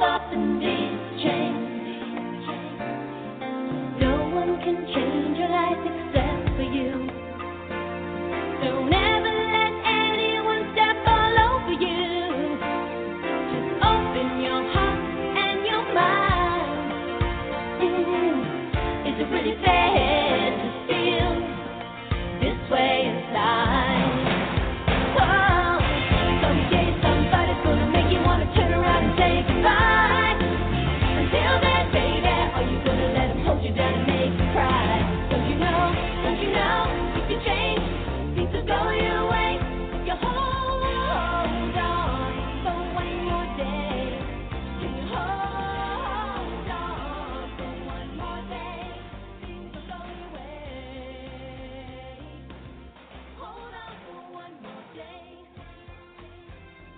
Up in these chains? No one can change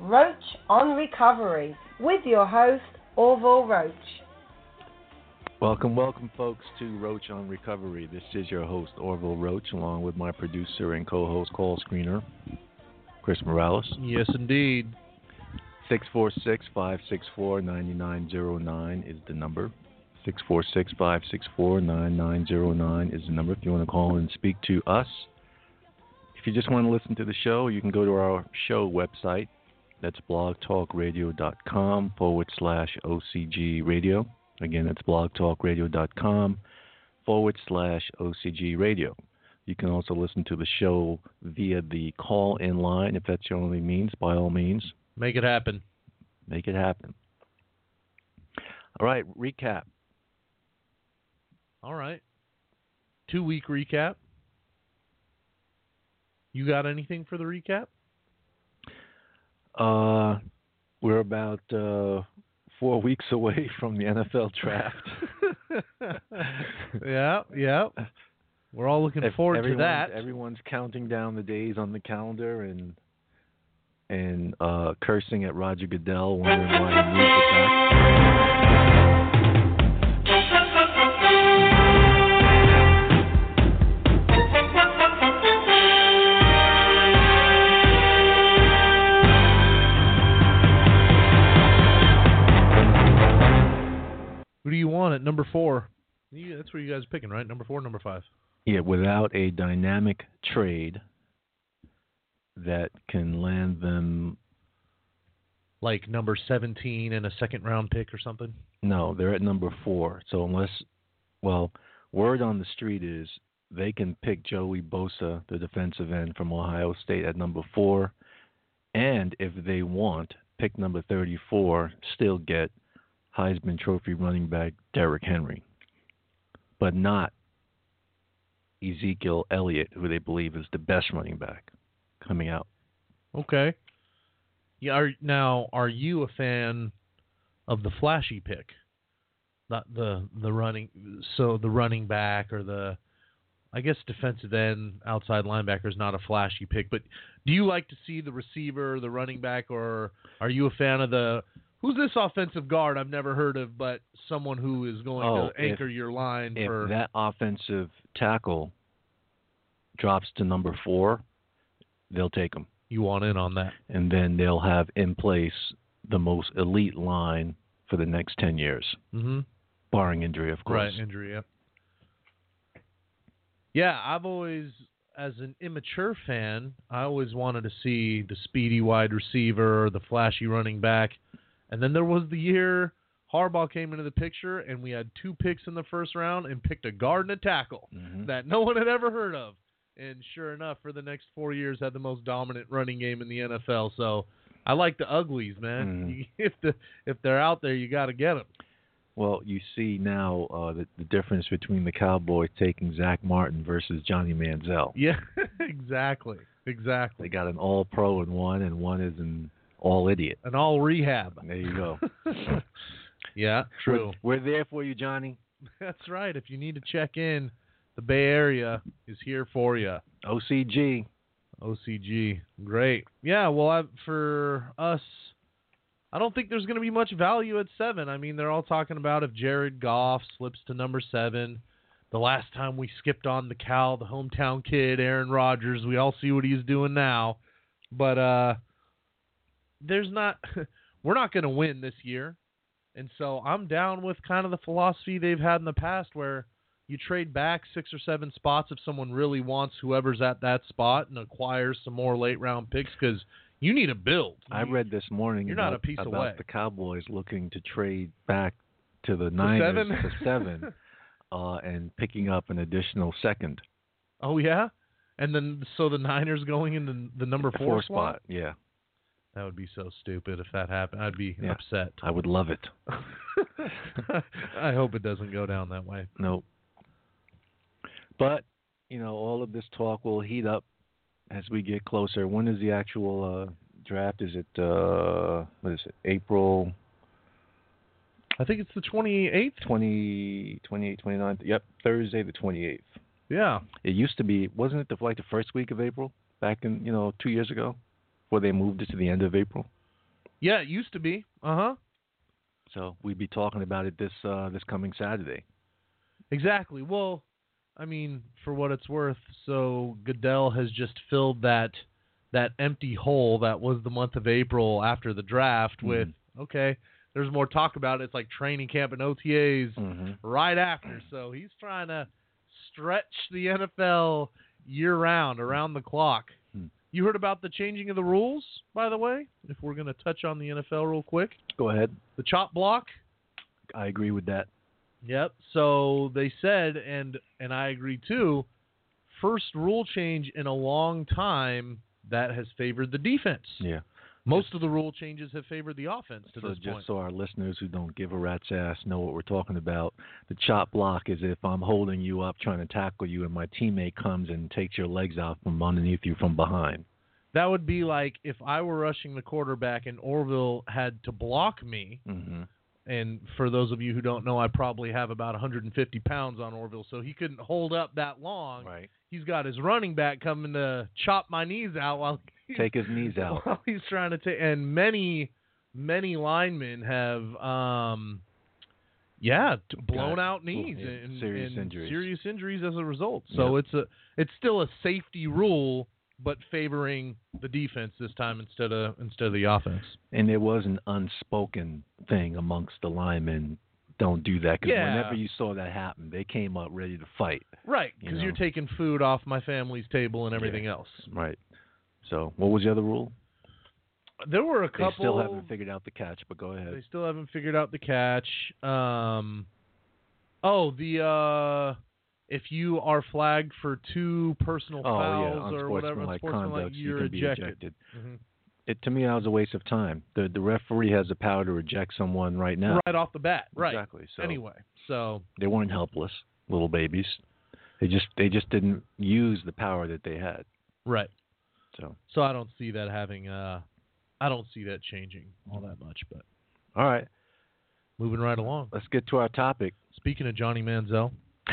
Roach on Recovery, with your host, Orville Roach. Welcome, welcome, folks, to Roach on Recovery. This is your host, Orville Roach, along with my producer and co host, call screener, Chris Morales. Yes, indeed. 646 564 9909 is the number. 646 564 9909 is the number if you want to call and speak to us. If you just want to listen to the show, you can go to our show website. That's blogtalkradio.com forward slash OCG radio. Again, that's blogtalkradio.com forward slash OCG radio. You can also listen to the show via the call in line if that's your only means, by all means. Make it happen. Make it happen. All right, recap. All right. Two week recap. You got anything for the recap? Uh, we're about uh, four weeks away from the NFL draft. yeah, yeah. We're all looking forward to that. Everyone's counting down the days on the calendar and and uh, cursing at Roger Goodell, wondering why he moved it back. Do you want at number four? You, that's where you guys are picking, right? Number four, number five. Yeah, without a dynamic trade that can land them. Like number 17 and a second round pick or something? No, they're at number four. So unless, well, word on the street is they can pick Joey Bosa, the defensive end from Ohio State, at number four, and if they want, pick number 34, still get Heisman Trophy running back Derrick Henry, but not Ezekiel Elliott, who they believe is the best running back coming out. Okay. Yeah. Are, now, are you a fan of the flashy pick? Not the the running. So the running back or the, I guess defensive end, outside linebacker is not a flashy pick. But do you like to see the receiver, the running back, or are you a fan of the? Who's this offensive guard I've never heard of, but someone who is going Oh, to anchor your line if for that offensive tackle drops to number four, they'll take him. You want in on that? and then they'll have in place the most elite line for the next 10 years, Mm-hmm. barring injury, of course. Right, injury. Yep. Yeah, I've always, as an immature fan, I always wanted to see the speedy wide receiver, the flashy running back, and then there was the year Harbaugh came into the picture, and we had two picks in the first round and picked a guard and a tackle Mhm. that no one had ever heard of. And sure enough, for the next four years, had the most dominant running game in the NFL. So I like the uglies, man. Mhm. If the if they're out there, you got to get them. Well, you see now uh, the, the difference between the Cowboys taking Zach Martin versus Johnny Manziel. Yeah, exactly, exactly. They got an all pro in one, and one is an all idiot. An all rehab. There you go. yeah, true. We're, we're there for you, Johnny. That's right. If you need to check in, the Bay Area is here for you. OCG. OCG, great. Yeah, well, I, for us, I don't think there's going to be much value at seven. I mean, they're all talking about if Jared Goff slips to number seven. The last time we skipped on the Cal, the hometown kid, Aaron Rodgers, we all see what he's doing now. But uh, there's not, we're not going to win this year. And so I'm down with kind of the philosophy they've had in the past where you trade back six or seven spots if someone really wants whoever's at that spot and acquires some more late round picks because you need a build. I read this morning You're about, not a piece about away. the Cowboys looking to trade back to the Niners seven? to seven, uh, and picking up an additional second Oh yeah, and then so the Niners going in the, the number four, four slot. spot. Yeah, That would be so stupid if that happened. I'd be Yeah. upset. I would love it. I hope it doesn't go down that way. Nope. But you know, all of this talk will heat up as we get closer. When is the actual uh, draft? Is it uh, what is it? April I think it's the 28th. 20, 28, 29th? Yep, Thursday the 28th. Yeah. It used to be, wasn't it the like the first week of April back in you know two years ago, before they moved it to the end of April. Yeah, it used to be. Uh huh. So we'd be talking about it this uh, this coming Saturday. Exactly. Well, I mean, for what it's worth, so Goodell has just filled that that empty hole that was the month of April after the draft with okay, there's more talk about it. It's like training camp and OTAs Mm-hmm. right after. So he's trying to stretch the NFL year round, around the clock. You heard about the changing of the rules, by the way? If we're going to touch on the NFL real quick, Go ahead. the chop block. I agree with that. Yep. So they said, and and I agree too. First rule change in a long time that has favored the defense. Yeah. Most of the rule changes have favored the offense to So this just point. so our listeners who don't give a rat's ass know what we're talking about, the chop block is if I'm holding you up trying to tackle you and my teammate comes and takes your legs out from underneath you from behind. That would be like if I were rushing the quarterback and Orville had to block me. Mm-hmm. And for those of you who don't know, I probably have about 150 pounds on Orville, so he couldn't hold up that long. Right. He's got his running back coming to chop my knees out while Take his knees out. While he's trying to take, and many, many linemen have, um, yeah, blown Got- out knees yeah, and serious and injuries. serious injuries as a result. So it's a, it's still a safety rule, but favoring the defense this time instead of instead of the offense. And there was an unspoken thing amongst the linemen. Don't do that because Yeah. whenever you saw that happen, they came up ready to fight. Right, because you are know. taking food off my family's table and everything else. Right. So what was the other rule? There were a couple. They still haven't figured out the catch, but go ahead. They still haven't figured out the catch. Um, oh, the uh, if you are flagged for two personal oh fouls yeah, or whatever, unsportsmanlike, conduct, you you're can be ejected. ejected. Mhm. It to me, that was a waste of time. The the referee has the power to eject someone right now. Right off the bat, right? Exactly. So Anyway, so they weren't helpless, little babies. They just they just didn't use the power that they had. right. So So I don't see that having. Uh, I don't see that changing all that much. But all right, moving right along. let's get to our topic. Speaking of Johnny Manziel,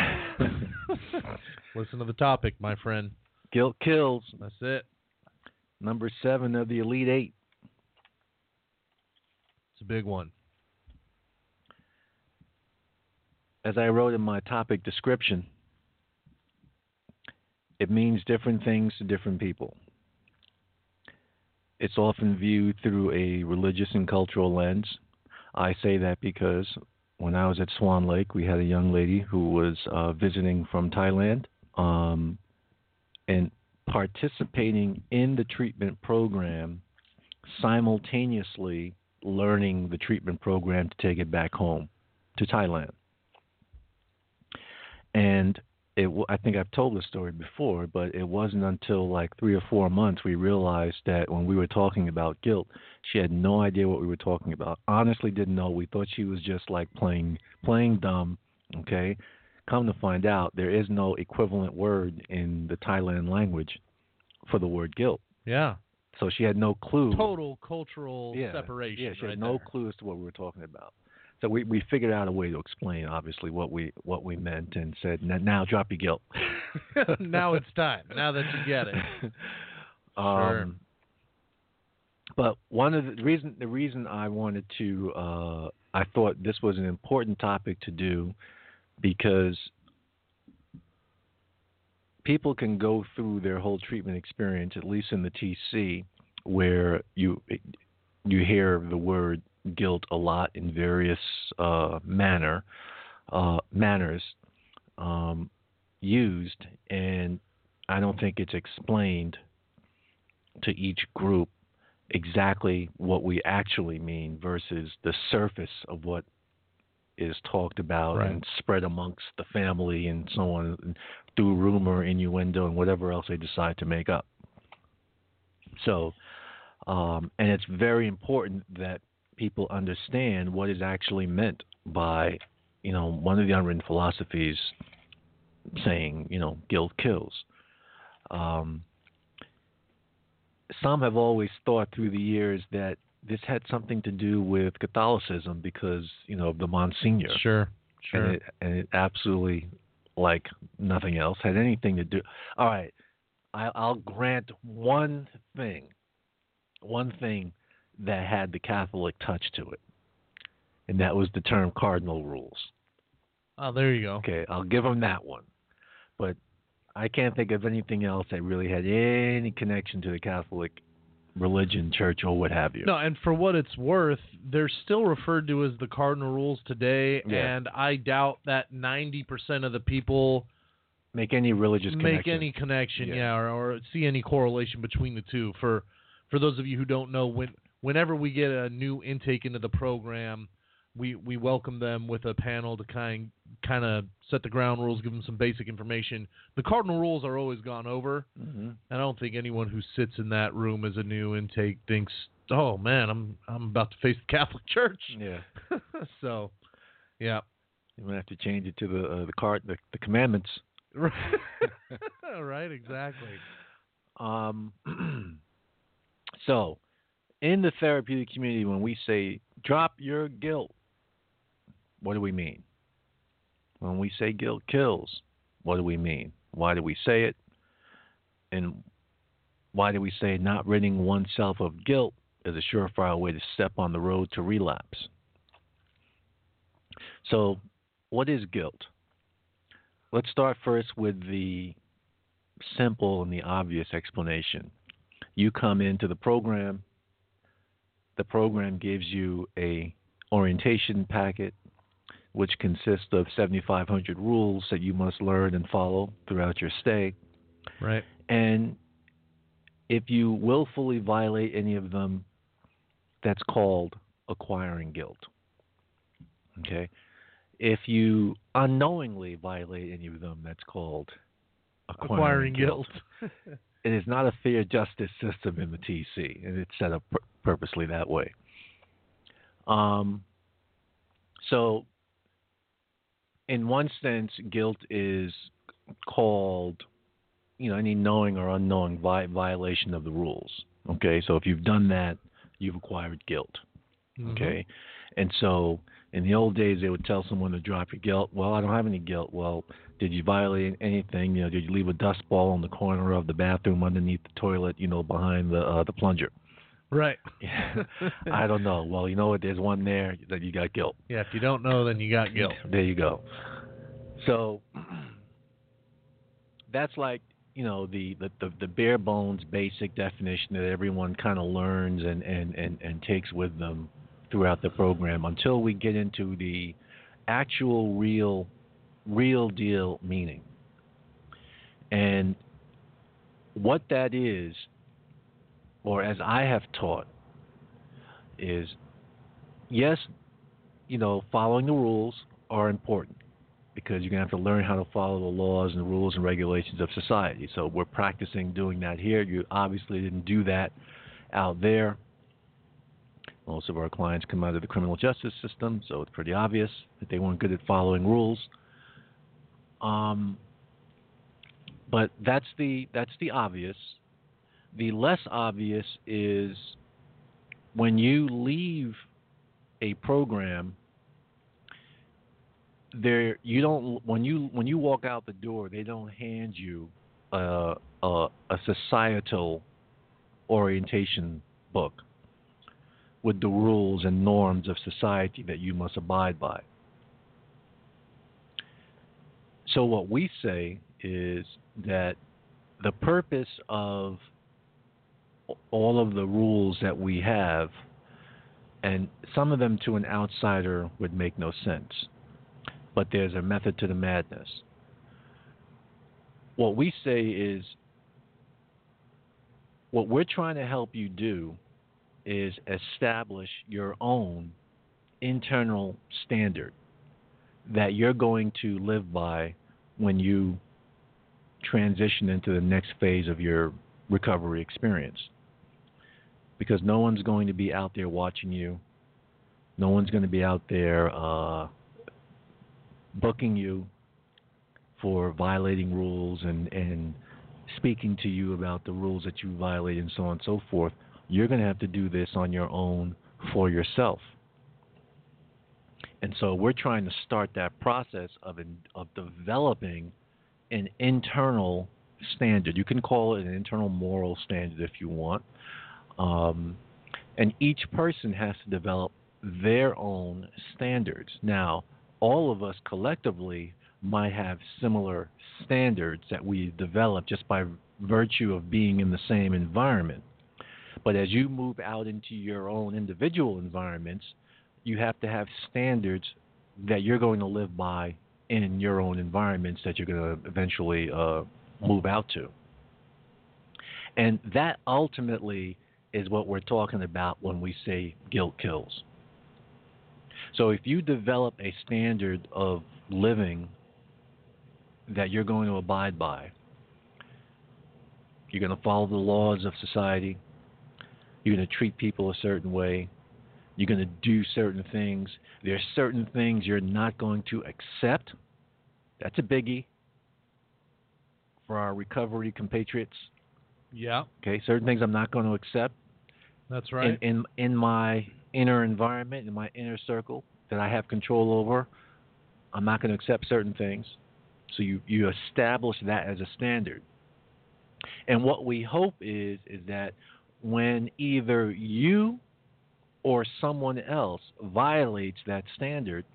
listen to the topic, my friend. Guilt kills. That's it. Number seven of the Elite Eight. It's a big one. As I wrote in my topic description, it means different things to different people. It's often viewed through a religious and cultural lens. I say that because when I was at Swan Lake, we had a young lady who was uh, visiting from Thailand, um, and participating in the treatment program, simultaneously learning the treatment program to take it back home to Thailand. And it, I think I've told this story before, but it wasn't until like three or four months we realized that when we were talking about guilt, she had no idea what we were talking about. Honestly, didn't know. We thought she was just like playing playing dumb. Okay, come to find out, there is no equivalent word in the Thailand language for the word guilt. Yeah. So she had no clue. Total cultural yeah, separation. Yeah, she had right no clue as to what we were talking about. So we, we figured out a way to explain, obviously, what we what we meant, and said, "N- "Now drop your guilt." now it's time. Now that you get it. Sure. Um, but one of the reason the reason I wanted to uh, I thought this was an important topic to do because people can go through their whole treatment experience, at least in the TC, where you you hear the word guilt a lot in various uh, manner uh, manners um, used, and I don't think it's explained to each group exactly what we actually mean versus the surface of what is talked about Right. and spread amongst the family and so on through rumor, innuendo, and whatever else they decide to make up. So, um, and it's very important that people understand what is actually meant by, you know, one of the unwritten philosophies saying, you know, guilt kills. Um, some have always thought through the years that this had something to do with Catholicism because, you know, of the Monsignor. Sure. Sure. And it, and it absolutely, like nothing else, had anything to do. All right, I, I'll grant one thing, one thing that had the Catholic touch to it, and that was the term cardinal rules. oh, there you go. Okay, I'll give them that one, but I can't think of anything else that really had any connection to the Catholic religion, church, or what have you. No, and for what it's worth, they're still referred to as the cardinal rules today, Yeah. and I doubt that ninety percent of the people Make any religious connection make connection. any connection, Yeah. yeah, or, or see any correlation between the two. For for those of you who don't know, when whenever we get a new intake into the program, we we welcome them with a panel to kind kind of set the ground rules, give them some basic information. The cardinal rules are always gone over. hmm I don't think anyone who sits in that room as a new intake thinks, "Oh man, I'm I'm about to face the Catholic Church." Yeah. so, yeah, You might have to change it to the uh, the card the, the commandments. right, exactly. Um, so, in the therapeutic community, when we say drop your guilt, what do we mean? When we say guilt kills, what do we mean? Why do we say it? And why do we say not ridding oneself of guilt is a surefire way to step on the road to relapse? So, what is guilt? Let's start first with the simple and the obvious explanation. You come into the program, the program gives you a orientation packet which consists of 7500 rules that you must learn and follow throughout your stay. Right. And if you willfully violate any of them, that's called acquiring guilt. Okay? If you unknowingly violate any of them, that's called acquiring, Acquiring guilt. it is not a fair justice system in the TC, and it's set up purposely that way. Um, so, in one sense, guilt is called, you know, any knowing or unknowing vi- violation of the rules. Okay, so if you've done that, you've acquired guilt. Mhm. Okay, and so in the old days, they would tell someone to drop your guilt. Well, I don't have any guilt. Well, did you violate anything? You know, did you leave a dust ball on the corner of the bathroom underneath the toilet? You know, behind the uh, the plunger. Right. Yeah. I don't know. Well, you know what? There's one there that you got guilt. Yeah, if you don't know, then you got guilt. There you go. So that's like you know the, the, the, the bare bones basic definition that everyone kind of learns and, and, and, and takes with them throughout the program until we get into the actual real real deal meaning. And what that is, or as I have taught, is yes, you know, following the rules are important because you're going to have to learn how to follow the laws and rules and regulations of society. So we're practicing doing that here. You obviously didn't do that out there. Most of our clients come out of the criminal justice system, so it's pretty obvious that they weren't good at following rules. Um, but that's the that's the obvious. The less obvious is when you leave a program there you don't when you when you walk out the door they don't hand you a a, a societal orientation book with the rules and norms of society that you must abide by. So what we say is that the purpose of all of the rules that we have and some of them to an outsider would make no sense but there's a method to the madness. What we say is what we're trying to help you do is establish your own internal standard that you're going to live by when you transition into the next phase of your recovery experience. Because no one's going to be out there watching you. No one's going to be out there uh, booking you for violating rules and, and speaking to you about the rules that you violate and so on and so forth, you're going to have to do this on your own for yourself. And so we're trying to start that process of in, of developing an internal standard. You can call it an internal moral standard if you want. Um, and each person has to develop their own standards. Now, all of us collectively might have similar standards that we develop just by virtue of being in the same environment. But as you move out into your own individual environments, you have to have standards that you're going to live by in your own environments that you're going to eventually uh, move out to. And that ultimately is what we're talking about when we say guilt kills. So if you develop a standard of living that you're going to abide by, you're going to follow the laws of society, you're going to treat people a certain way, you're going to do certain things. There's certain things you're not going to accept. That's a biggie for our recovery compatriots. Yeah, Okay, certain things I'm not going to accept that's right. in, in in my inner environment, in my inner circle that I have control over, I'm not going to accept certain things. So you you establish that as a standard. And what we hope is is that when either you or someone else violates that standard,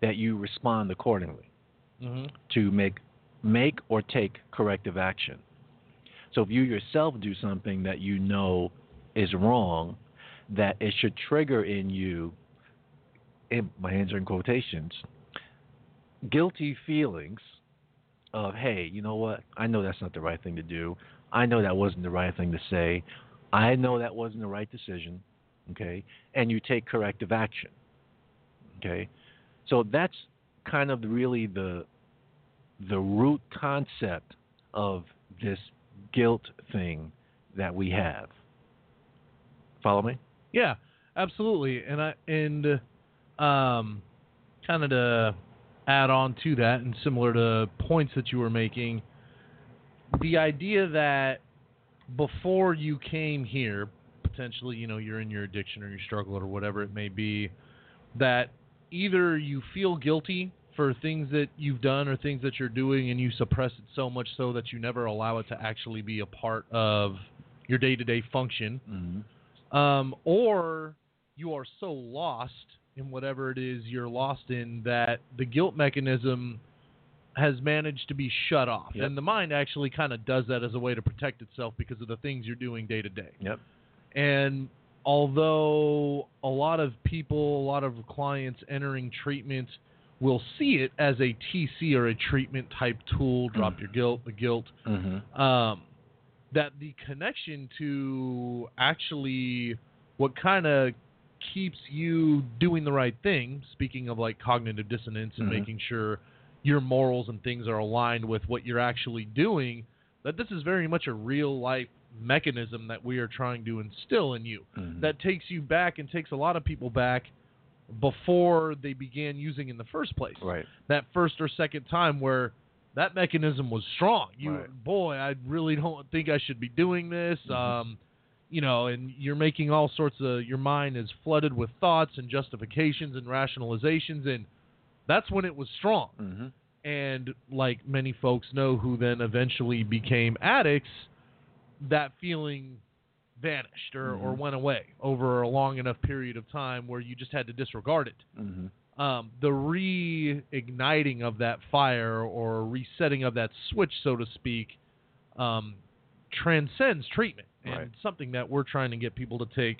that you respond accordingly hmm to make make or take corrective action. So if you yourself do something that you know is wrong, that it should trigger in you, in, my hands are in quotations, guilty feelings of, hey, you know what? I know that's not the right thing to do. I know that wasn't the right thing to say. I know that wasn't the right decision. Okay? And you take corrective action. Okay? So that's kind of really the the root concept of this guilt thing that we have. Follow me? Yeah, absolutely. And I and um, kind of to add on to that, and similar to points that you were making, the idea that before you came here, potentially, you know, you're in your addiction or you struggle or whatever it may be, that either you feel guilty for things that you've done or things that you're doing and you suppress it so much so that you never allow it to actually be a part of your day-to-day function Mm-hmm. um, or you are so lost in whatever it is you're lost in that the guilt mechanism has managed to be shut off. Yep. And the mind actually kind of does that as a way to protect itself because of the things you're doing day to day. Yep. And although a lot of people, a lot of clients entering treatment will see it as a TC or a treatment type tool, drop your guilt, the guilt, Mm-hmm. um, that the connection to actually what kind of keeps you doing the right thing, speaking of like cognitive dissonance and Mhm. making sure your morals and things are aligned with what you're actually doing, that this is very much a real life mechanism that we are trying to instill in you Mhm. that takes you back and takes a lot of people back before they began using in the first place right. that first or second time where that mechanism was strong. You Right. boy, I really don't think I should be doing this. Mhm. Um, you know, and you're making all sorts of your mind is flooded with thoughts and justifications and rationalizations and that's when it was strong. Mm-hmm. And like many folks know who then eventually became addicts, that feeling vanished or, or Mhm. went away over a long enough period of time where you just had to disregard it Mm-hmm. um, the reigniting of that fire or resetting of that switch, so to speak, um, transcends treatment and Right. something that we're trying to get people to take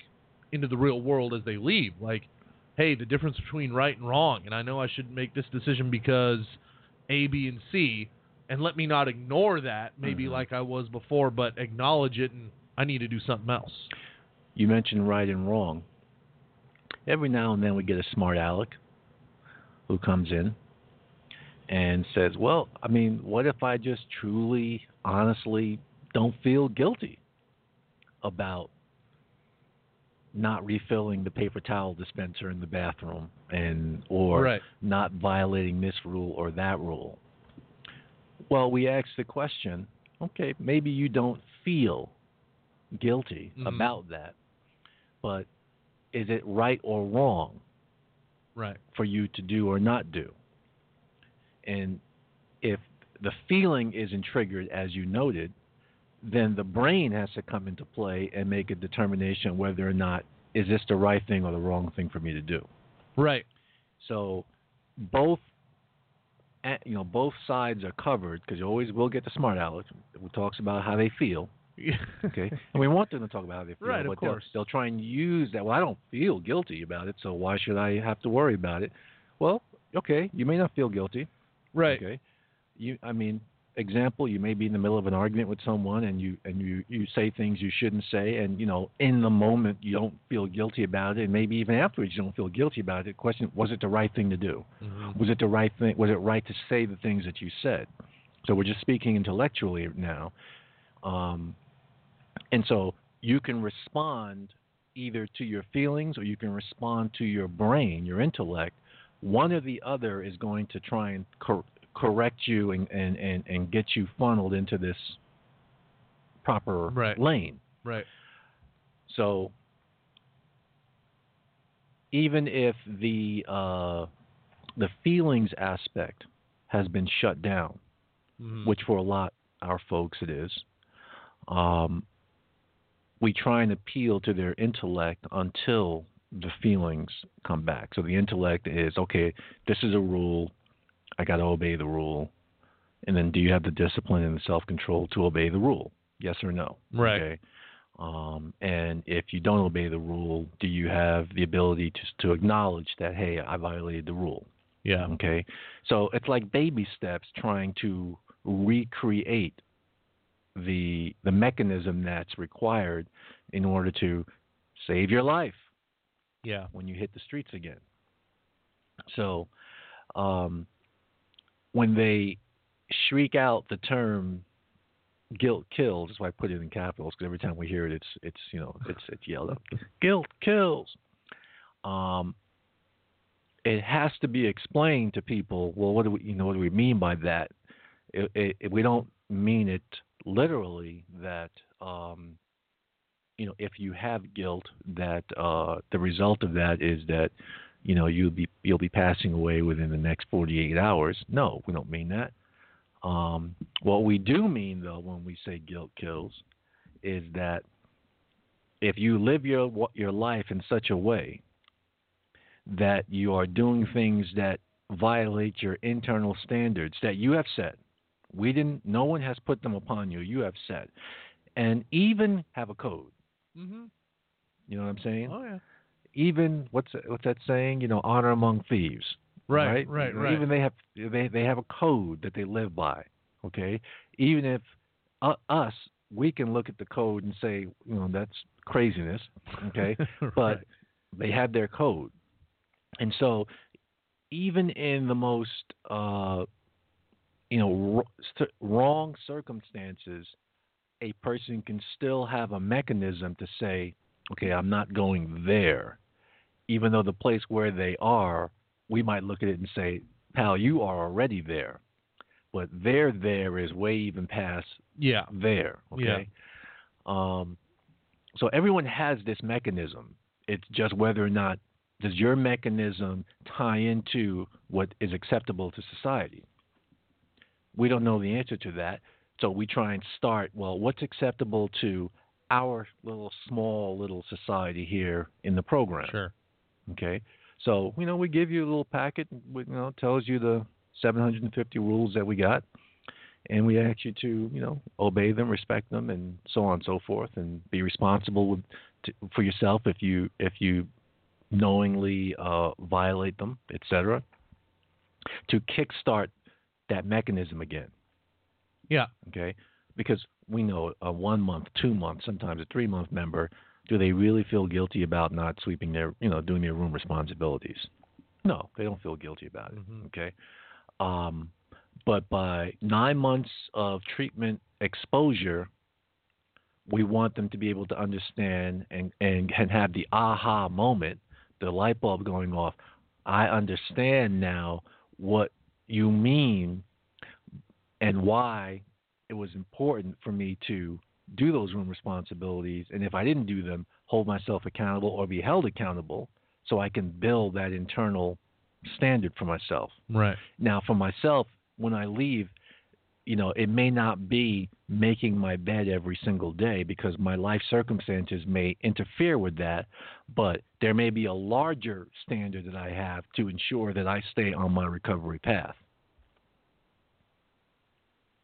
into the real world as they leave. Like, hey, the difference between right and wrong, and I know I should make this decision because A, B, and C, and let me not ignore that, maybe Mhm. like I was before, but acknowledge it, and I need to do something else. You mentioned right and wrong. Every now and then we get a smart aleck who comes in and says, Well, I mean, what if I just truly, honestly don't feel guilty about not refilling the paper towel dispenser in the bathroom and or Right. not violating this rule or that rule? Well, we ask the question, okay, maybe you don't feel guilty Mhm. about that, but is it right or wrong Right. for you to do or not do? And if the feeling isn't triggered as you noted, then the brain has to come into play and make a determination whether or not is this the right thing or the wrong thing for me to do. Right. So both you know both sides are covered because you always will get the smart aleck who talks about how they feel. Okay, and we want them to talk about how they feel, Right, of but they'll, course. they'll try and use that. Well, I don't feel guilty about it, so why should I have to worry about it? Well, okay, you may not feel guilty. right. Okay, you. I mean, example, you may be in the middle of an argument with someone, and you and you you say things you shouldn't say, and you know, in the moment you don't feel guilty about it, and maybe even afterwards you don't feel guilty about it. Question: Was it the right thing to do? Mhm. Was it the right thing? Was it right to say the things that you said? So we're just speaking intellectually now, um, and so you can respond either to your feelings or you can respond to your brain, your intellect. One or the other is going to try and cor- correct you and, and, and, and get you funneled into this proper Right. lane. Right. So even if the uh, the feelings aspect has been shut down, Mhm. which for a lot our folks it is, um, we try and appeal to their intellect until the feelings come back. So the intellect is okay. This is a rule. I got to obey the rule. And then, do you have the discipline and the self control to obey the rule? Yes or no? Right. Okay. Um, and if you don't obey the rule, do you have the ability to to acknowledge that hey, I violated the rule? Yeah. Okay. So it's like baby steps trying to recreate the the mechanism that's required in order to save your life Yeah. when you hit the streets again. So um, when they shriek out the term guilt kills, that's why I put it in capitals because every time we hear it, it's it's you know it's it's yelled out. Guilt kills. Um, it has to be explained to people. Well, what do we you know what do we mean by that? It, it, it- we don't mean it literally that um, you know if you have guilt that uh, the result of that is that you know you'll be you'll be passing away within the next 48 hours. No, we don't mean that. Um, what we do mean though when we say guilt kills is that if you live your your life in such a way that you are doing things that violate your internal standards that you have set. We didn't. No one has put them upon you. You have set, and even have a code. Mm-hmm. You know what I'm saying? Oh yeah. Even what's what's that saying? You know, honor among thieves. Right. right, Right. Right. Even they have they they have a code that they live by. Okay, even if uh, us we can look at the code and say, you know, that's craziness. Okay, but they have their code, and so even in the most uh, you know wrong circumstances, a person can still have a mechanism to say, okay, I'm not going there, even though the place where they are, we might look at it and say, pal, you are already there, but their there is way even past yeah. there. Okay. Um, so everyone has this mechanism. It's just whether or not does your mechanism tie into what is acceptable to society. We don't know the answer to that, so we try and start. Well, what's acceptable to our little small little society here in the program? Sure. Okay. So, you know, we give you a little packet, you know, tells you the 750 rules that we got, and we ask you to, you know, obey them, respect them, and so on and so forth, and be responsible with, to, for yourself if you if you knowingly uh, violate them, etc. To kickstart that mechanism again. Yeah. Okay, because we know a one month, two month, sometimes a three month member, do they really feel guilty about not sweeping their, you know, doing their room responsibilities? No, they don't feel guilty about it. Mhm. Okay, um, but by nine months of treatment exposure, we want them to be able to understand and and can have the aha moment, the light bulb going off. I understand now what you mean and why it was important for me to do those room responsibilities and if I didn't do them, hold myself accountable or be held accountable so I can build that internal standard for myself. Right. Now, for myself, when I leave, you know, it may not be making my bed every single day because my life circumstances may interfere with that, but there may be a larger standard that I have to ensure that I stay on my recovery path.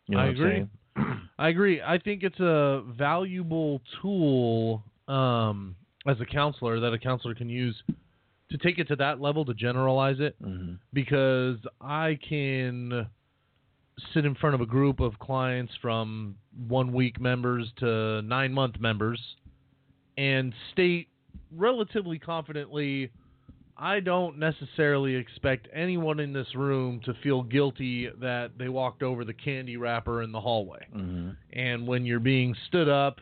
You know I what I'm agree. saying? I agree. I think it's a valuable tool um, as a counselor that a counselor can use to take it to that level to generalize it hmm because I can sit in front of a group of clients from one week members to nine month members and state relatively confidently I don't necessarily expect anyone in this room to feel guilty that they walked over the candy wrapper in the hallway. hmm And when you're being stood up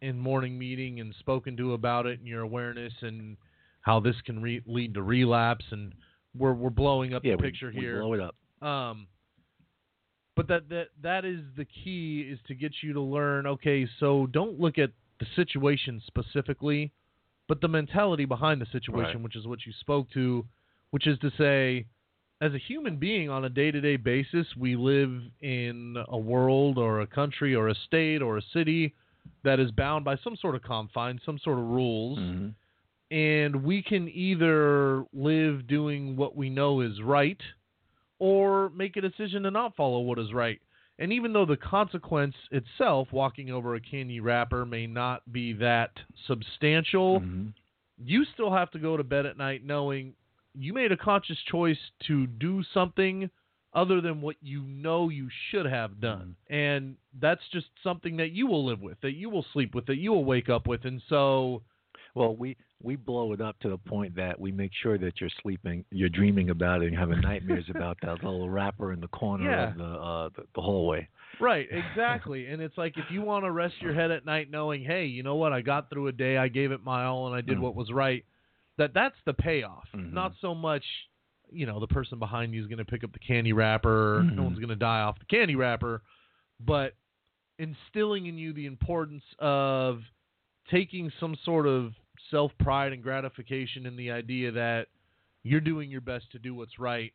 in morning meeting and spoken to about it and your awareness and how this can re- lead to relapse and we're we're blowing up Yeah, the we- picture we here. blow it up. Um, but that that that is the key is to get you to learn. Okay, so don't look at the situation specifically, but the mentality behind the situation, Right. which is what you spoke to, which is to say, as a human being on a day to day basis, we live in a world or a country or a state or a city that is bound by some sort of confines, some sort of rules hmm and we can either live doing what we know is right or make a decision to not follow what is right. And even though the consequence itself, walking over a candy wrapper, may not be that substantial, hmm you still have to go to bed at night knowing you made a conscious choice to do something other than what you know you should have done. And that's just something that you will live with, that you will sleep with, that you will wake up with. And so. Well, we we blow it up to the point that we make sure that you're sleeping, you're dreaming about it, and having nightmares about that little wrapper in the corner Yeah. of the, uh, the the hallway. Right, exactly. and it's like if you want to rest your head at night knowing, hey, you know what, I got through a day, I gave it my all, and I did Mm. what was right. That that's the payoff. Mhm. Not so much, you know, the person behind you is going to pick up the candy wrapper. No Mhm. one's going to die off the candy wrapper, but instilling in you the importance of taking some sort of self pride and gratification in the idea that you're doing your best to do what's right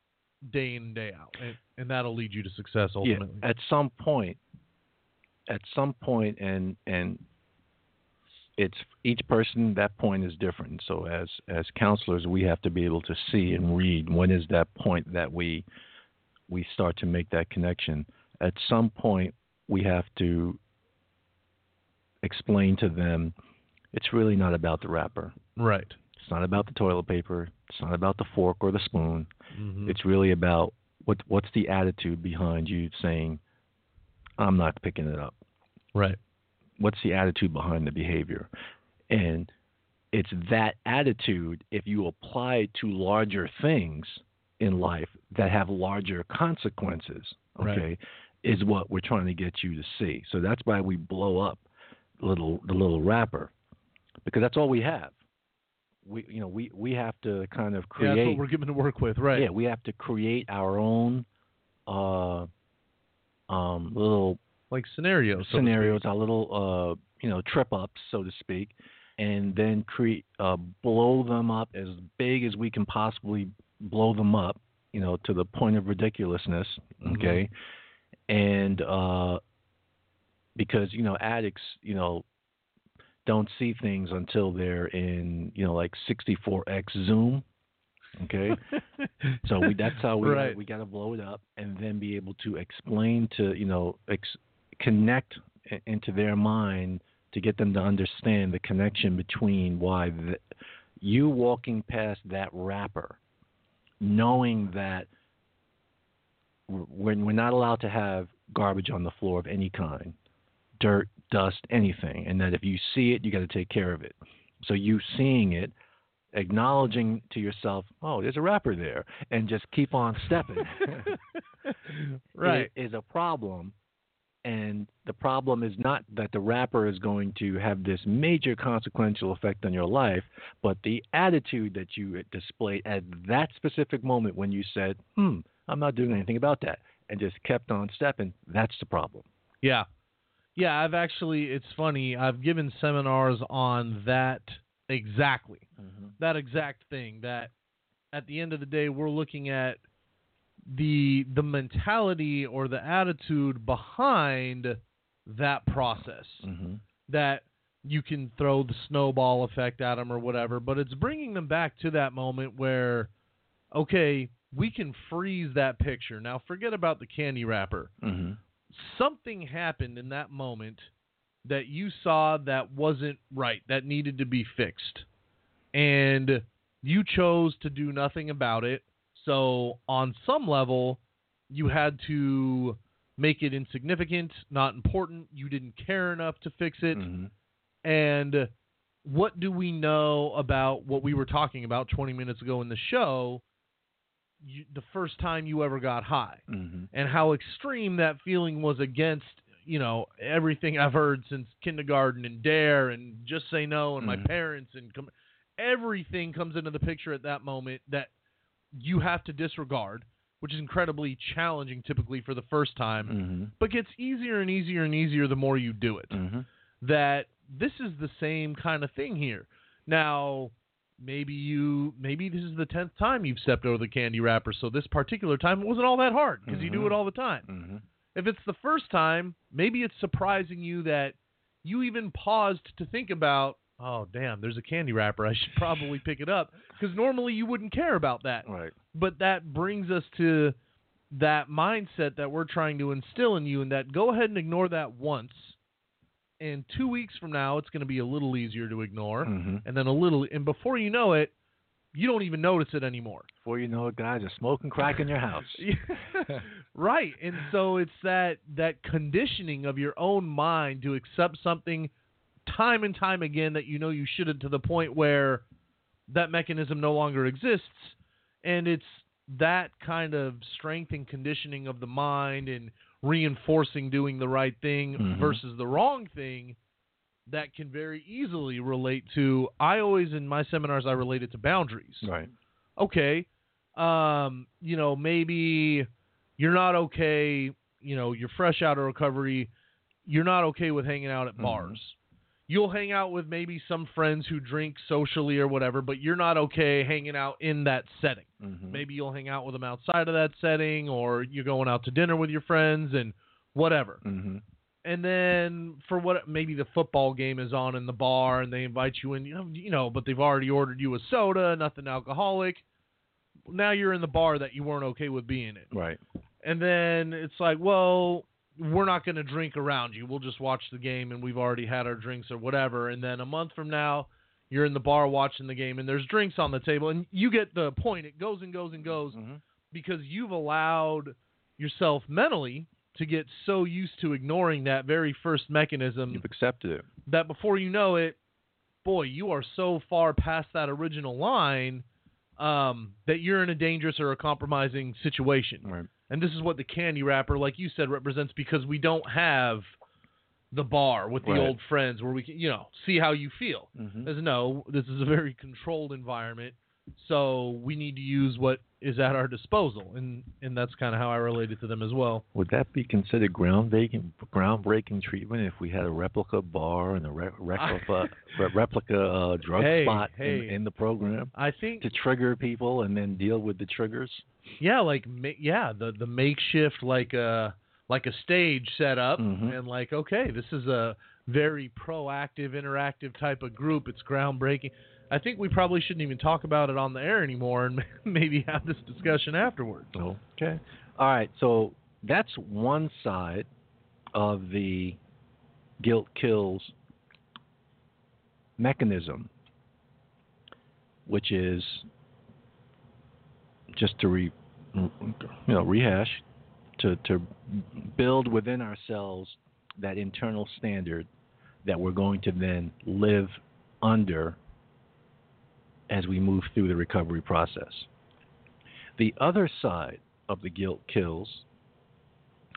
day in and day out, and, and that'll lead you to success ultimately. Yeah, at some point, at some point, and and it's each person that point is different. So as as counselors, we have to be able to see and read when is that point that we we start to make that connection. At some point, we have to explain to them it's really not about the wrapper. Right. It's not about the toilet paper. It's not about the fork or the spoon. Mhm. It's really about what what's the attitude behind you saying, "I'm not picking it up." right. What's the attitude behind the behavior? And it's that attitude if you apply it to larger things in life that have larger consequences, Right. okay, is what we're trying to get you to see. So that's why we blow up little the little wrapper because that's all we have. We you know we we have to kind of Yeah, create that's what we're given to work with, right? yeah, we have to create our own uh, um, little Like scenarios. so scenarios, our little uh, you know trip ups, so to speak, and then create uh, blow them up as big as we can possibly blow them up, you know, to the point of ridiculousness. Mhm. Okay, and uh, because you know addicts, you know. Don't see things until they're in, you know, like 64x zoom. Okay, so we, that's how we Right. we got to blow it up and then be able to explain to you know ex- connect into their mind to get them to understand the connection between why the, you walking past that wrapper, knowing that w- when we're not allowed to have garbage on the floor of any kind, dirt, dust, anything, and that if you see it, you got to take care of it. So you seeing it acknowledging to yourself, oh, there's a wrapper there, and just keep on stepping. right. Is a problem. And the problem is not that the wrapper is going to have this major consequential effect on your life, but the attitude that you displayed at that specific moment when you said, hmm, I'm not doing anything about that, and just kept on stepping, that's the problem. Yeah. Yeah, I've actually it's funny, I've given seminars on that exactly. That exact thing that at the end of the day we're looking at the the mentality or the attitude behind that process Mm-hmm. that you can throw the snowball effect at them or whatever, but it's bringing them back to that moment where, okay, we can freeze that picture. Now, forget about the candy wrapper. Mm-hmm. Something happened in that moment that you saw that wasn't right, that needed to be fixed. And you chose to do nothing about it. So, on some level, you had to make it insignificant, not important. You didn't care enough to fix it. Mm-hmm. And what do we know about what we were talking about 20 minutes ago in the show? You, the first time you ever got high, Mm-hmm. and how extreme that feeling was against, you know, everything I've heard since kindergarten and Dare and Just Say No and my Mhm. parents and com- everything comes into the picture at that moment that you have to disregard, which is incredibly challenging typically for the first time, Mm-hmm. but gets easier and easier and easier the more you do it Mm-hmm. that this is the same kind of thing here. Now, maybe you maybe this is the tenth time you've stepped over the candy wrapper, so this particular time it wasn't all that hard because you do it all the time. Mm-hmm. If it's the first time, maybe it's surprising you that you even paused to think about, oh damn, there's a candy wrapper, I should probably pick it up because normally you wouldn't care about that Right. but that brings us to that mindset that we're trying to instill in you and that go ahead and ignore that once and two weeks from now it's going to be a little easier to ignore. Mm-hmm. and then a little and before you know it you don't even notice it anymore. Before you know it, guys are smoking crack in your house. right. And so it's that that conditioning of your own mind to accept something time and time again that you know you shouldn't to the point where that mechanism no longer exists. And it's that kind of strength and conditioning of the mind and reinforcing doing the right thing Mhm. versus the wrong thing that can very easily relate to I always in my seminars I relate it to boundaries Right. okay, um, you know, maybe you're not okay, you know, you're fresh out of recovery, you're not okay with hanging out at Mhm. bars. You'll hang out with maybe some friends who drink socially or whatever, but you're not okay hanging out in that setting. Mm-hmm. Maybe you'll hang out with them outside of that setting or you're going out to dinner with your friends and whatever. Mm-hmm. and then for what maybe the football game is on in the bar and they invite you in, you know, you know, but they've already ordered you a soda, nothing alcoholic. Now you're in the bar that you weren't okay with being in. Right. And then it's like, well, we're not going to drink around you. We'll just watch the game and we've already had our drinks or whatever. And then a month from now, you're in the bar watching the game and there's drinks on the table and you get the point. It goes and goes and goes Mhm. because you've allowed yourself mentally to get so used to ignoring that very first mechanism You've accepted it. that before you know it, boy, you are so far past that original line um, that you're in a dangerous or a compromising situation. Right. And this is what the candy wrapper, like you said, represents because we don't have the bar with the Right. old friends where we can, you know, see how you feel. Mhm. There's no, this is a very controlled environment, so we need to use what is at our disposal, and and that's kind of how I related to them as well. Would that be considered groundbreaking groundbreaking treatment if we had a replica bar and a re- replica re- replica uh, drug Hey, spot hey. in, in the program I think to trigger people and then deal with the triggers? Yeah, like ma- yeah, the the makeshift like a like a stage set up, Mhm. and like okay, this is a very proactive, interactive type of group. It's groundbreaking. I think we probably shouldn't even talk about it on the air anymore, and maybe have this discussion afterwards. Okay. All right. So that's one side of the guilt kills mechanism, which is just to re, you know rehash to to build within ourselves that internal standard that we're going to then live under as we move through the recovery process. The other side of the guilt kills,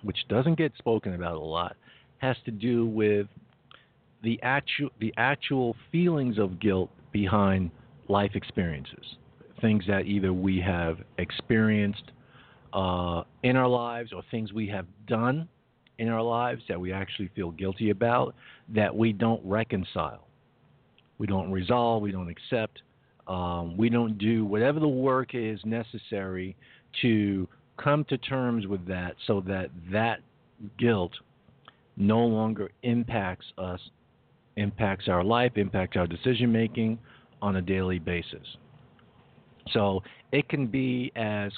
which doesn't get spoken about a lot, has to do with the actual the actual feelings of guilt behind life experiences, things that either we have experienced uh, in our lives or things we have done in our lives that we actually feel guilty about that we don't reconcile, we don't resolve, we don't accept, um, we don't do whatever the work is necessary to come to terms with that so that that guilt no longer impacts us, impacts our life, impacts our decision making on a daily basis. So it can be as,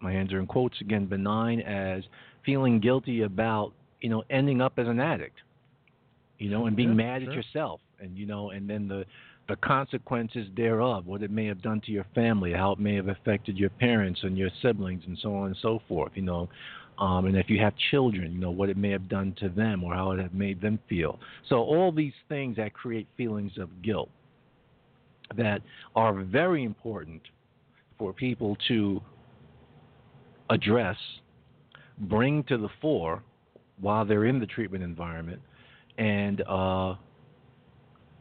my hands are in quotes again, benign as feeling guilty about, you know, ending up as an addict, you know, and being Yeah, mad sure. at yourself, and you know, and then the the consequences thereof, what it may have done to your family, how it may have affected your parents and your siblings, and so on and so forth. You know, um, and if you have children, you know what it may have done to them or how it have made them feel. So all these things that create feelings of guilt that are very important for people to address, bring to the fore while they're in the treatment environment, and uh,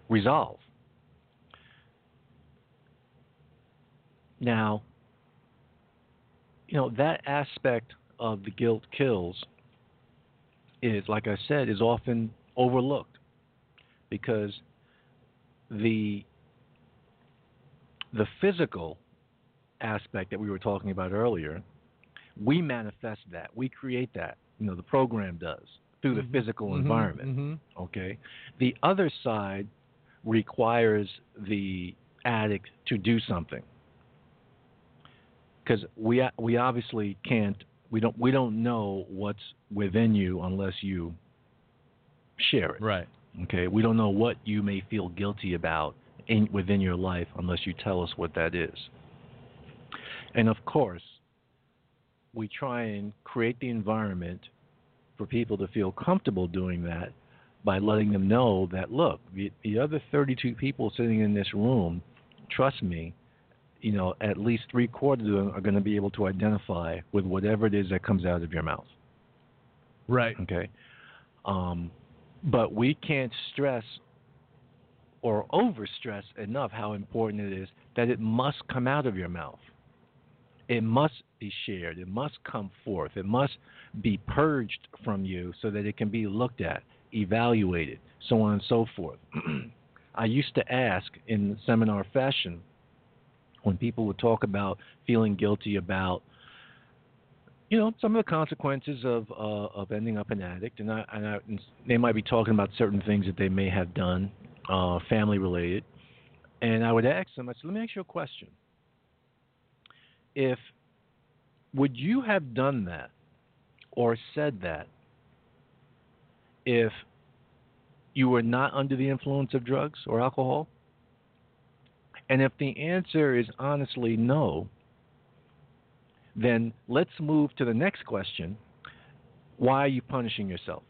resolve. Now, you know, that aspect of the guilt kills is, like I said, is often overlooked because the the physical aspect that we were talking about earlier, we manifest that. We create that. You know, the program does through the physical environment. Mhm. Okay. The other side requires the addict to do something because we we obviously can't we don't we don't know what's within you unless you share it. Right. Okay, we don't know what you may feel guilty about in, within your life unless you tell us what that is. And of course, we try and create the environment for people to feel comfortable doing that by letting them know that look, the, the other 32 people sitting in this room, trust me, you know, at least three quarters of them are going to be able to identify with whatever it is that comes out of your mouth. Right. Okay. Um, but we can't stress or overstress enough how important it is that it must come out of your mouth. It must be shared. It must come forth. It must be purged from you so that it can be looked at, evaluated, so on and so forth. I used to ask in seminar fashion when people would talk about feeling guilty about you know some of the consequences of uh, of ending up an addict, and I, and I they might be talking about certain things that they may have done, uh, family related, and I would ask them. I said, let me ask you a question. If would you have done that or said that if you were not under the influence of drugs or alcohol? And if the answer is honestly no, then let's move to the next question. Why are you punishing yourself?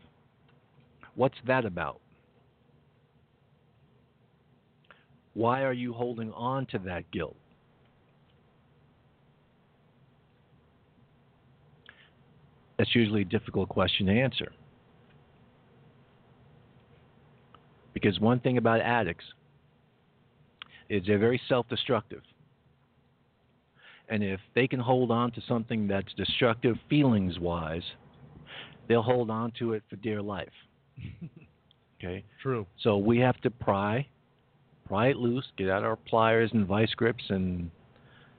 What's that about? Why are you holding on to that guilt? That's usually a difficult question to answer. Because one thing about addicts is they're very self destructive. And if they can hold on to something that's destructive feelings wise, they'll hold on to it for dear life. okay? True. So we have to pry, pry it loose, get out our pliers and vice grips and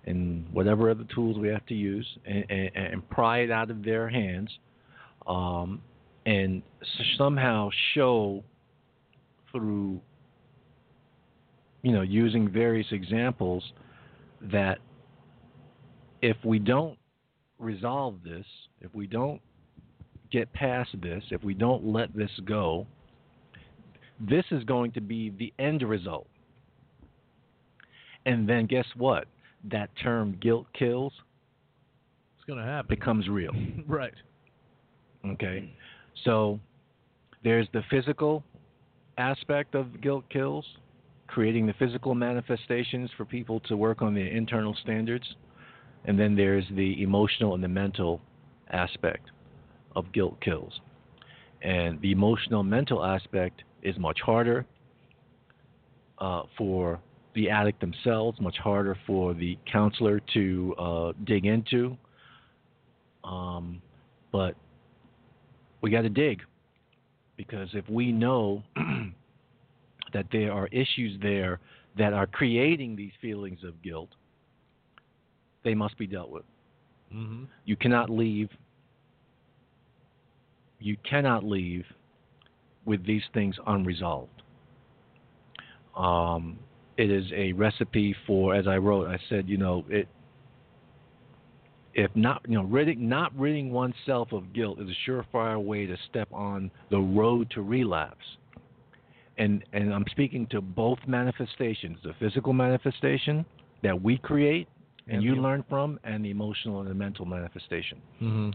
and whatever other tools we have to use, and, and, and pry it out of their hands, um, and somehow show through, you know, using various examples that if we don't resolve this, if we don't get past this, if we don't let this go, this is going to be the end result. And then guess what? That term guilt kills It's going to happen. becomes real. right. Okay. So there's the physical aspect of guilt kills, creating the physical manifestations for people to work on their internal standards. And then there's the emotional and the mental aspect of guilt kills. And the emotional mental aspect is much harder uh, for the addict themselves, much harder for the counselor to uh, dig into. Um, but we got to dig because if we know that there are issues there that are creating these feelings of guilt, they must be dealt with. Mm-hmm. You cannot leave. You cannot leave with these things unresolved. Um, it is a recipe for, as I wrote, I said, you know, it. If not, you know, ridding, not ridding oneself of guilt is a surefire way to step on the road to relapse. And and I'm speaking to both manifestations: the physical manifestation that we create and And you the- learn from, and the emotional and the mental manifestation. Mm-hmm.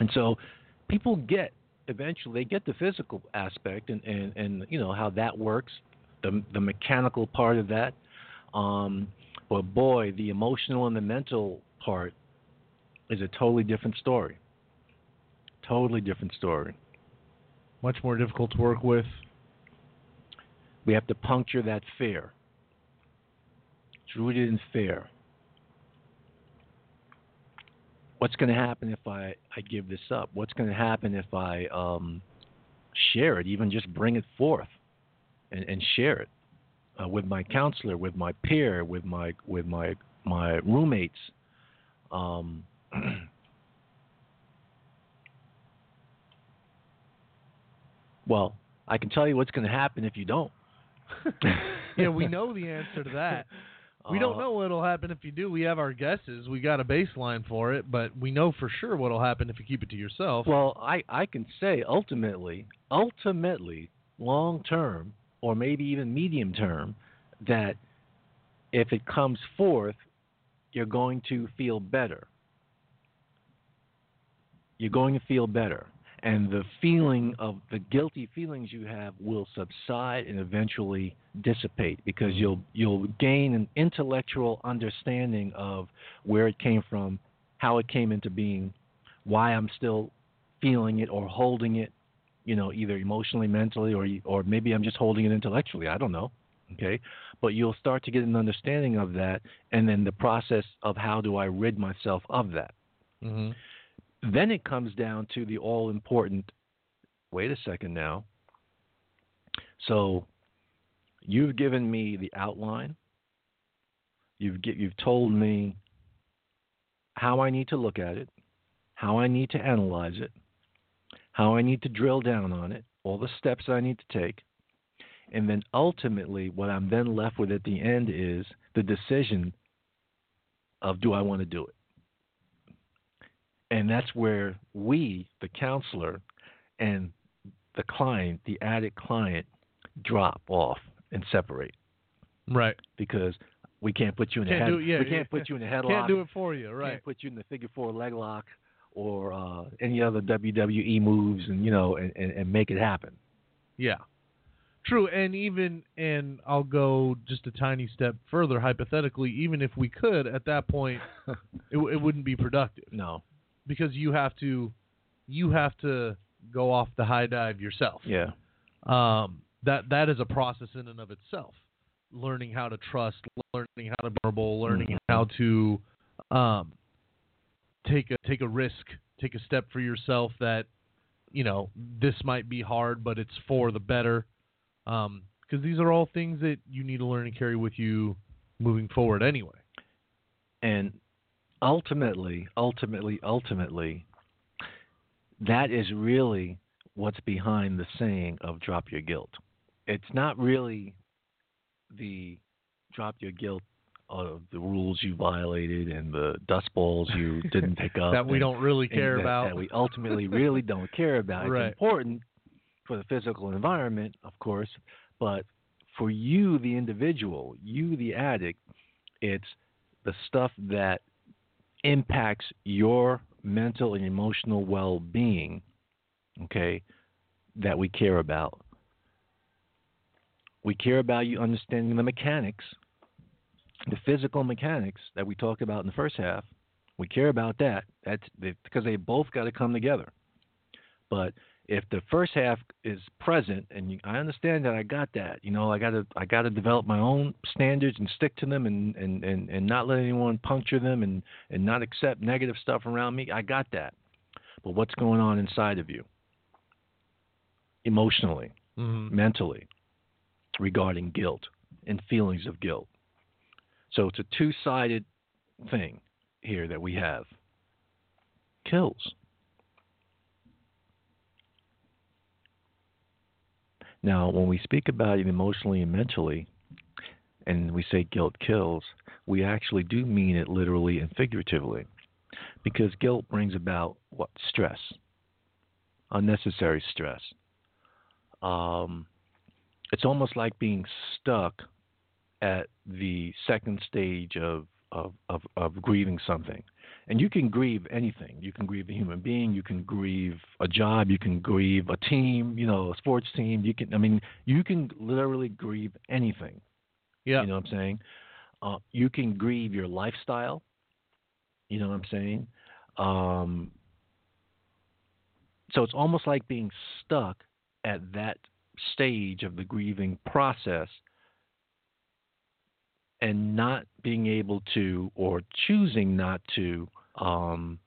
And so people get eventually they get the physical aspect and, and, and you know how that works, the the mechanical part of that. Um, but boy, the emotional and the mental part is a totally different story. Totally different story. Much more difficult to work with. We have to puncture that fear. It's rooted in fear. What's going to happen if I, I give this up? What's going to happen if I um, share it, even just bring it forth and, and share it uh, with my counselor, with my peer, with my with my my roommates? Um, well, I can tell you what's going to happen if you don't. yeah, we know the answer to that. We don't Uh, know what'll happen if you do. We have our guesses. We got a baseline for it, but we know for sure what'll happen if you keep it to yourself. Well, I, I can say ultimately, ultimately, long term, or maybe even medium term, that if it comes forth, you're going to feel better. You're going to feel better. And the feeling of the guilty feelings you have will subside and eventually dissipate because you'll you'll gain an intellectual understanding of where it came from, how it came into being, why I'm still feeling it or holding it, you know, either emotionally, mentally, or or maybe I'm just holding it intellectually. I don't know. Okay, but you'll start to get an understanding of that, and then the process of how do I rid myself of that. hmm Then it comes down to the all important. Wait a second now. So, you've given me the outline. You've you've told me how I need to look at it. how I need to analyze it, how I need to drill down on it, all the steps I need to take, and then ultimately what I'm then left with at the end is the decision of do I want to do it. And that's where we, the counselor, and the client, the addict client, drop off and separate Right. because we can't put you in a Can't head, do yeah, we can't put you in a headlock. Can't do it for you. Right. Can't put you in the figure four leg lock or uh, any other WWE moves, and you know, and, and, and make it happen. Yeah. True, and even and I'll go just a tiny step further. Hypothetically, even if we could, at that point, it, it wouldn't be productive No. Because you have to, you have to go off the high dive yourself. Yeah. Um, that that is a process in and of itself. Learning how to trust, learning how to be vulnerable, learning Mhm. how to um, take a take a risk, take a step for yourself that you know this might be hard, but it's for the better. Because these are all things that you need to learn and carry with you moving forward anyway. And ultimately, ultimately, ultimately, that is really what's behind the saying of drop your guilt. It's not really the drop your guilt of the rules you violated and the dust balls you didn't pick up that we and- don't really care that, about. that we ultimately really don't care about. Right. It's important for the physical environment, of course, but for you, the individual, you, the addict, it's the stuff that impacts your mental and emotional well being, okay, that we care about. We care about you understanding the mechanics, the physical mechanics that we talked about in the first half. We care about that. That's because they both got to come together. But if the first half is present, and you, I understand that I got that, you know, I got to I got to develop my own standards and stick to them, and and and and not let anyone puncture them, and and not accept negative stuff around me. I got that. But what's going on inside of you, emotionally, Mhm. mentally, regarding guilt and feelings of guilt? So it's a two-sided thing here that we have. Kills. Now, when we speak about it emotionally and mentally, and we say guilt kills, we actually do mean it literally and figuratively. Because guilt brings about what? Stress. Unnecessary stress. Um, it's almost like being stuck at the second stage of, of, of, of grieving something. And you can grieve anything. You can grieve a human being. You can grieve a job. You can grieve a team. You know, a sports team. You can. I mean, you can literally grieve anything. Yeah. You know what I'm saying? Uh, you can grieve your lifestyle. You know what I'm saying? Um, so it's almost like being stuck at that stage of the grieving process and not being able to or choosing not to um,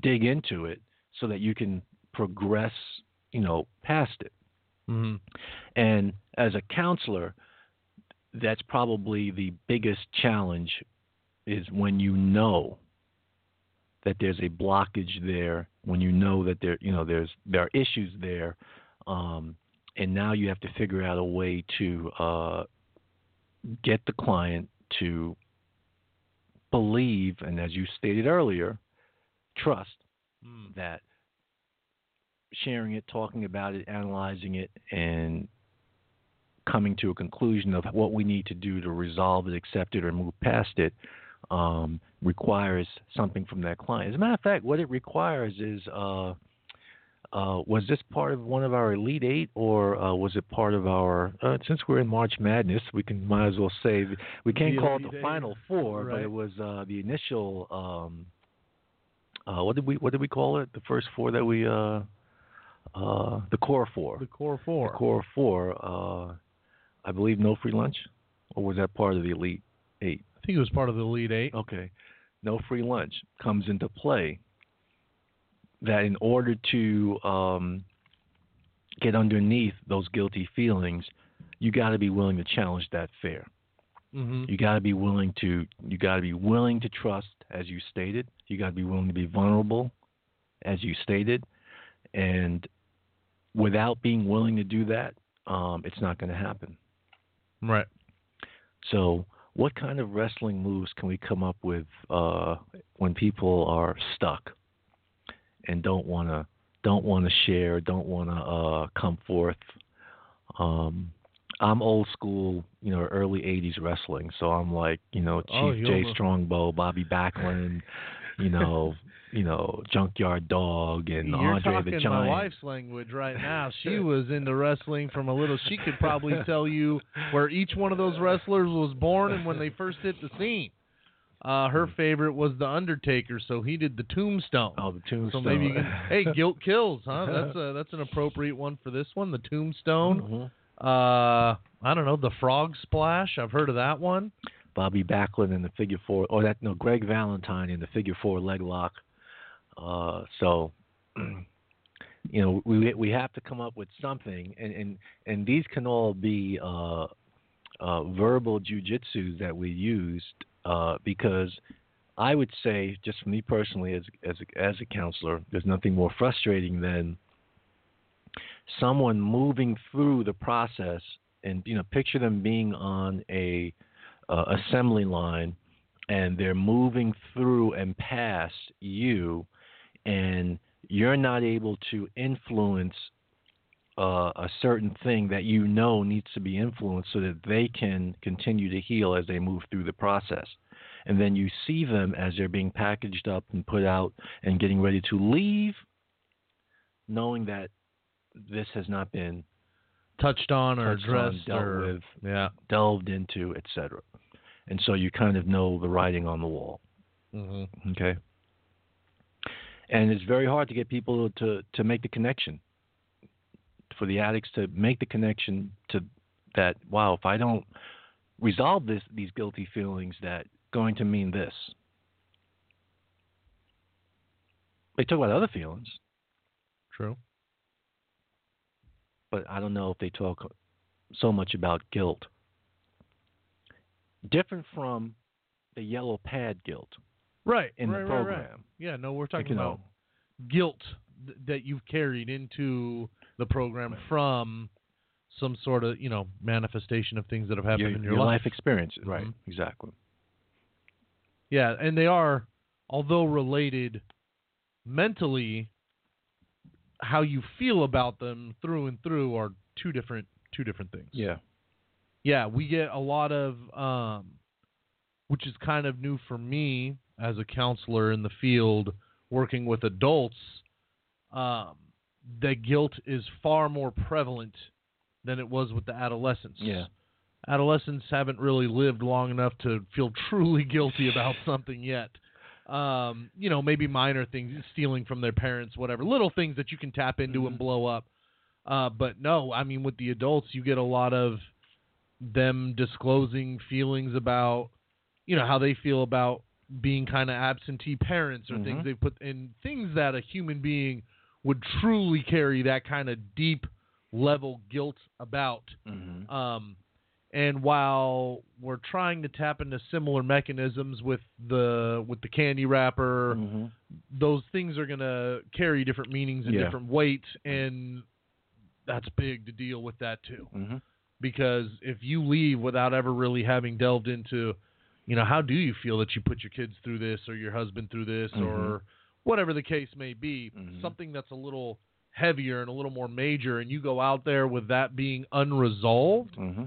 dig into it so that you can progress, you know, past it. hmm And as a counselor, that's probably the biggest challenge is when you know that there's a blockage there, when you know that there, you know, there's there are issues there, um, and now you have to figure out a way to uh, get the client to believe, and as you stated earlier, trust Mm. that sharing it, talking about it, analyzing it, and coming to a conclusion of what we need to do to resolve it, accept it, or move past it um, requires something from that client. As a matter of fact, what it requires is uh, uh, was this part of one of our Elite Eight, or uh, was it part of our? Uh, since we're in March Madness, we can might as well say we can't The call it the Eight. Final Four, but it was uh, the initial. Um, uh, what did we what did we call it? The first four that we uh, uh, the core four. The core four. The core four. Uh, I believe no free lunch, or was that part of the Elite Eight? I think it was part of the Elite Eight. Okay. No free lunch comes into play. That in order to um, get underneath those guilty feelings, you got to be willing to challenge that fear. hmm You got to be willing to you got to be willing to trust, as you stated. You got to be willing to be vulnerable as you stated, and without being willing to do that, um, it's not going to happen. Right. So, what kind of wrestling moves can we come up with uh, when people are stuck and don't want to don't want to share, don't want to uh, come forth? Um, I'm old school, you know, early '80s wrestling, so I'm like, you know, Chief Oh, Jay. Strongbow, Bobby Backlund, you know, you know, Junkyard Dog, and You're Andre talking the my wife's language right now. She was into wrestling from a little. She could probably tell you where each one of those wrestlers was born and when they first hit the scene. Uh, her favorite was the Undertaker, so he did the Tombstone. Oh, the Tombstone. So maybe you can. Hey, Guilt Kills, huh? That's a that's an appropriate one for this one. The Tombstone. Mhm. Uh, I don't know the Frog Splash. I've heard of that one. Bobby Backlund in the figure four, or that no, Greg Valentine in the figure four leg lock. Uh, so, you know, we we have to come up with something, and and and these can all be uh, uh, verbal jujitsu that we used uh, because I would say, just for me personally, as as a, as a counselor, there's nothing more frustrating than someone moving through the process, and you know, picture them being on a uh, assembly line and they're moving through and past you and you're not able to influence uh, a certain thing that you know needs to be influenced so that they can continue to heal as they move through the process. And then you see them as they're being packaged up and put out and getting ready to leave, knowing that this has not been Touched on or touched on, addressed dealt or with, yeah. delved into, etc. And so you kind of know the writing on the wall. hmm Okay. And it's very hard to get people to to make the connection. For the addicts to make the connection to that. Wow, if I don't resolve this these guilty feelings, that going to mean this. They talk about other feelings, True. but I don't know if they talk so much about guilt. Different from the yellow pad guilt Right. in right, the right, right. program. Yeah, no, we're talking you know- about guilt th- that you've carried into the program from some sort of, you know, manifestation of things that have happened your, in your, your life. life experiences. Right. Mhm. Exactly. Yeah, and they are, although related mentally, how you feel about them through and through are two different two different things. Yeah. yeah, we get a lot of, um, which is kind of new for me as a counselor in the field working with adults. Um, that guilt is far more prevalent than it was with the adolescents. Yeah. Adolescents haven't really lived long enough to feel truly guilty about something yet. Um, you know, maybe minor things, stealing from their parents, whatever, little things that you can tap into and blow up. Uh, but no, I mean, with the adults, you get a lot of them disclosing feelings about, you know, how they feel about being kind of absentee parents or things Mhm. they put in things that a human being would truly carry that kind of deep level guilt about. Mm-hmm. Um, and while we're trying to tap into similar mechanisms with the with the candy wrapper, Mm-hmm. those things are going to carry different meanings and Yeah. different weight, and that's big to deal with that too. Mm-hmm. Because if you leave without ever really having delved into, you know, how do you feel that you put your kids through this or your husband through this Mhm. or whatever the case may be, Mhm. something that's a little heavier and a little more major, and you go out there with that being unresolved, Mm-hmm.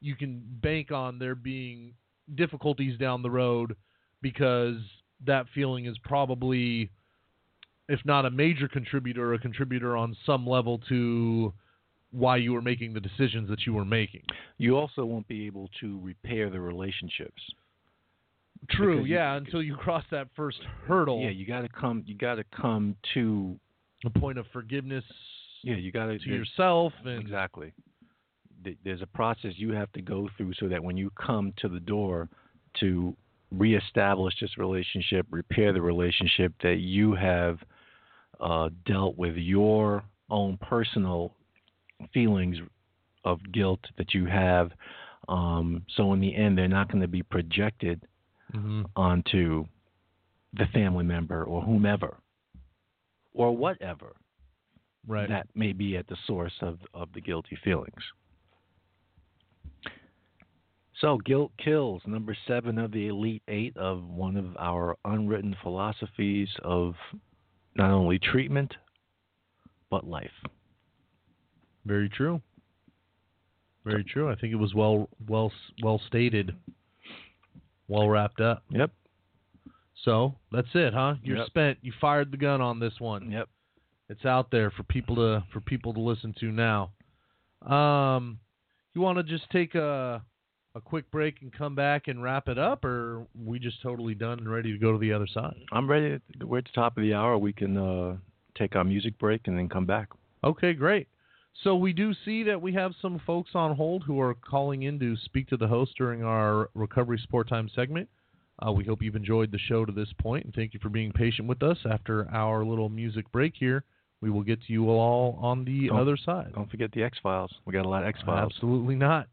you can bank on there being difficulties down the road because that feeling is probably if not a major contributor a contributor on some level to why you were making the decisions that you were making You also won't be able to repair the relationships. True Because you- yeah until you cross that first hurdle Yeah, you got to come. You got to come to. a point of forgiveness Yeah, you got to. to yourself and Exactly. There's a process you have to go through so that when you come to the door to reestablish this relationship, repair the relationship, that you have uh, dealt with your own personal feelings of guilt that you have. Um, so in the end, they're not going to be projected Mhm. onto the family member or whomever. or whatever Right. that may be at the source of, of the guilty feelings. So, guilt kills, number seven of the Elite Eight of one of our unwritten philosophies of not only treatment, but life. Very true. Very true. I think it was well well well stated. Well wrapped up. Yep. So that's it, huh? You're Yep. spent. You fired the gun on this one. Yep. It's out there for people to for people to listen to now. Um, you want to just take a a quick break and come back and wrap it up, or we just totally done and ready to go to the other side? I'm ready. To, we're at the top of the hour. We can uh, take our music break and then come back. Okay, great. So we do see that we have some folks on hold who are calling in to speak to the host during our recovery support time segment. Uh, we hope you've enjoyed the show to this point, and thank you for being patient with us. After our little music break here, we will get to you all on the Don't- other side. Don't forget the X Files. We got a lot of X Files. Absolutely not.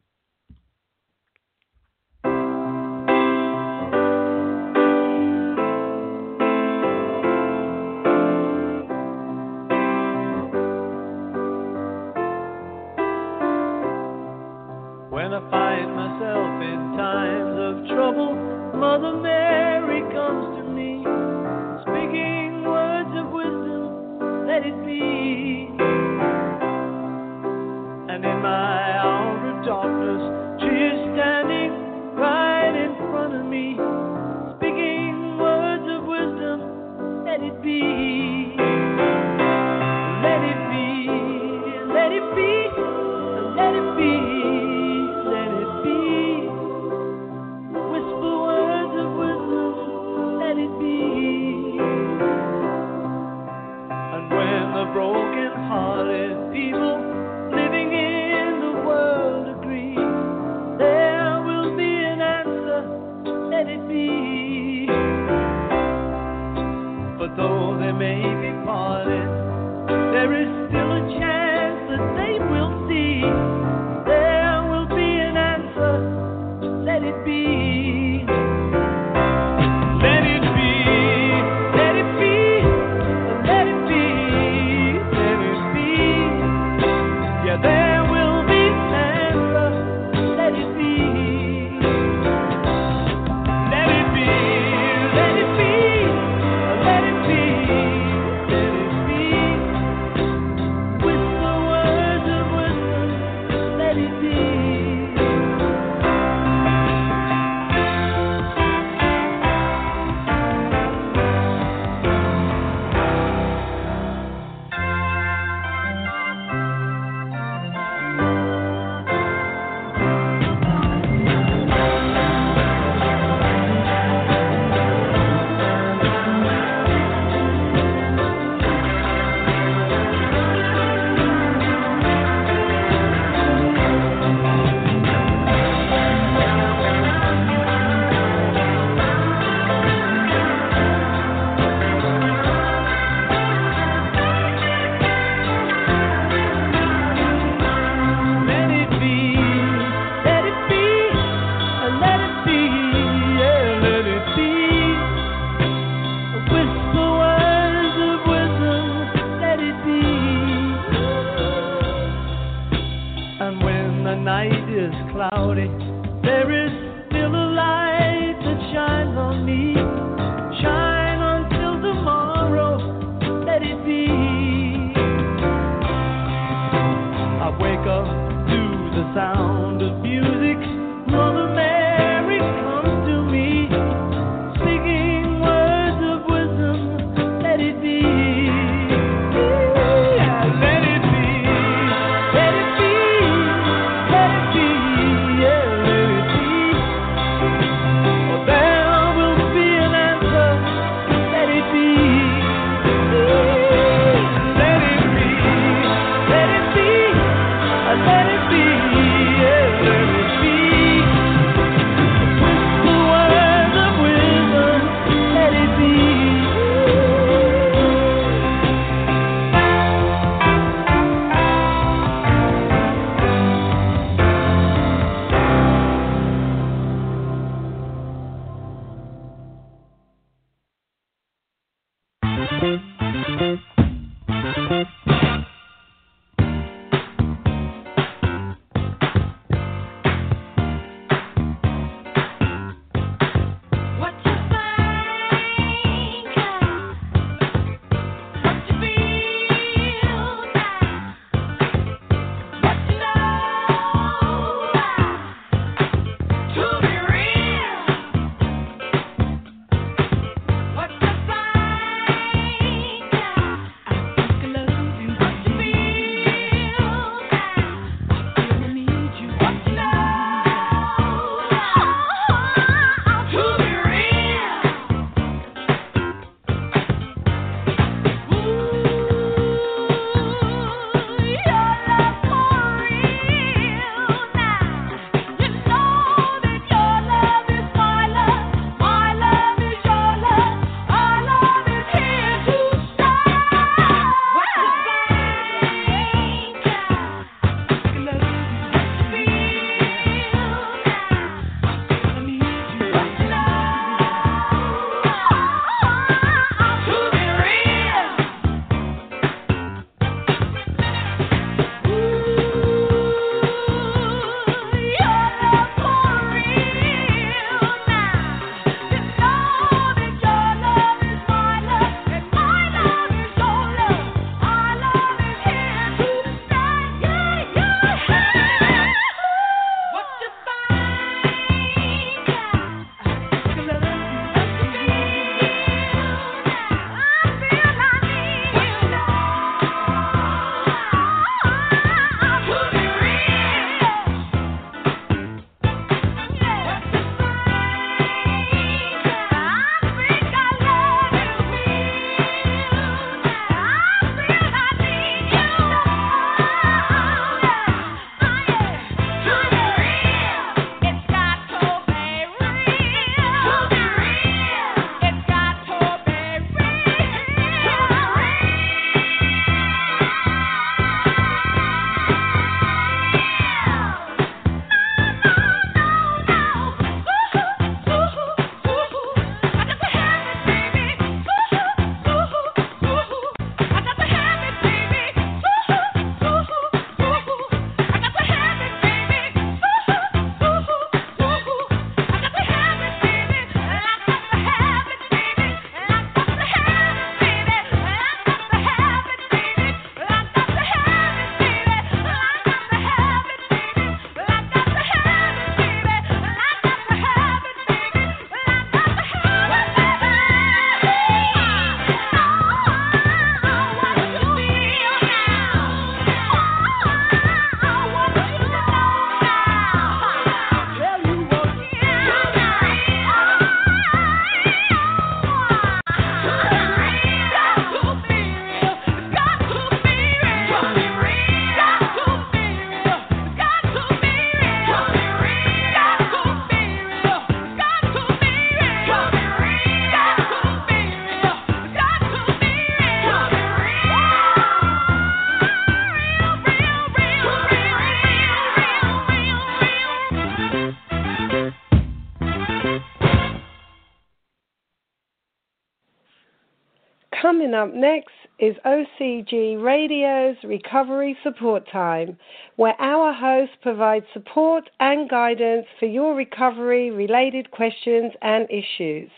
Coming up next is OCG Radio's Recovery Support Time, where our host provides support and guidance for your recovery related questions and issues.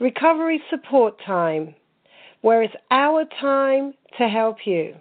Recovery Support Time, where it's our time to help you.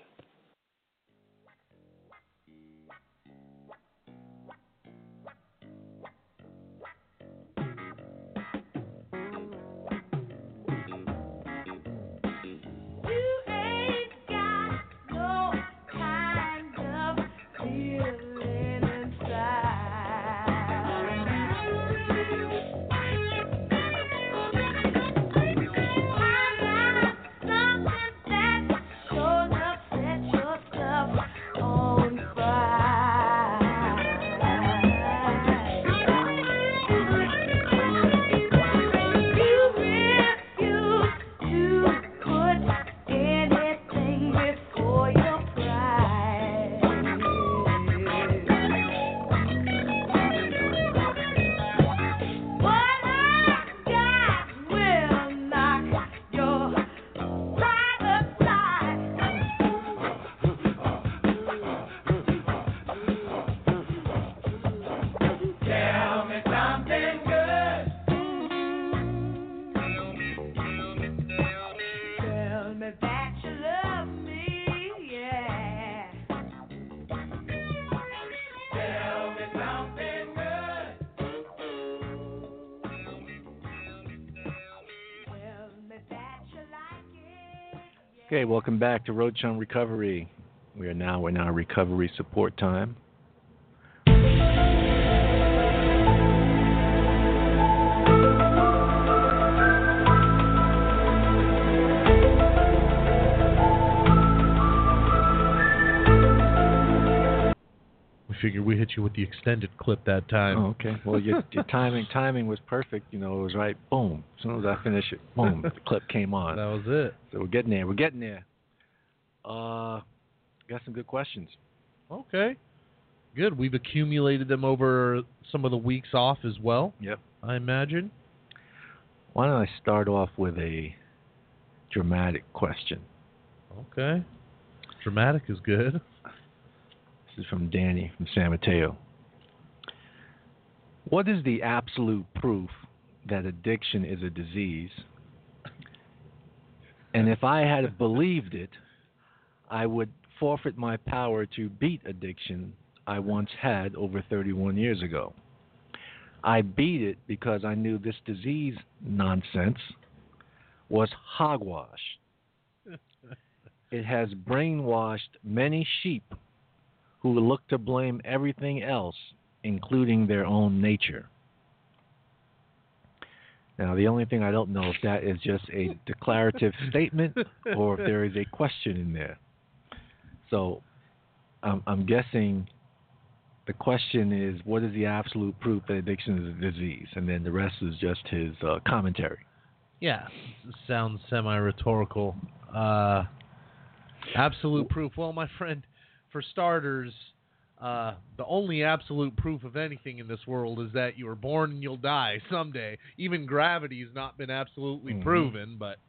Okay, welcome back to Road Chum Recovery. We are now in our recovery support time. We figured we hit you with the extended clip that time. Oh, okay. Well, your, your timing timing was perfect. You know, it was right. Boom. As soon as I finished it, boom, the clip came on. That was it. So we're getting there. We're getting there. Uh, got some good questions. Okay. Good. We've accumulated them over some of the weeks off as well, Yep. I imagine. Why don't I start off with a dramatic question? Okay. Dramatic is good. Is from Danny from San Mateo. What is the absolute proof that addiction is a disease? And if I had believed it, I would forfeit my power to beat addiction I once had over 31 years ago. I beat it because I knew this disease nonsense was hogwash. it has brainwashed many sheep who look to blame everything else, including their own nature. Now, the only thing I don't know if that is just a declarative statement or if there is a question in there. So, I'm, I'm guessing the question is what is the absolute proof that addiction is a disease? And then the rest is just his uh, commentary. Yeah. Sounds semi rhetorical. Uh, absolute proof. Well, my friend, for starters, uh, the only absolute proof of anything in this world is that you were born and you'll die someday. Even gravity has not been absolutely Mhm. proven, but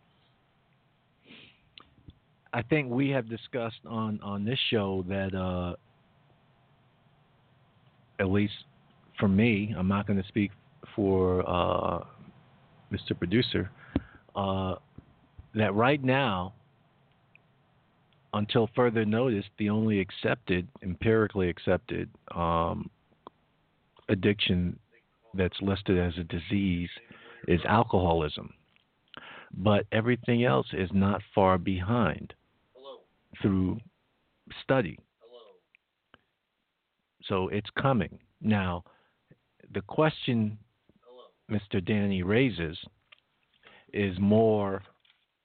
I think we have discussed on on this show that uh, at least for me, I'm not going to speak for uh, Mr. Producer. Uh, that right now, until further notice, the only accepted, empirically accepted um, addiction that's listed as a disease is alcoholism. But everything else is not far behind through study. So it's coming. Now, the question Mr. Danny raises is more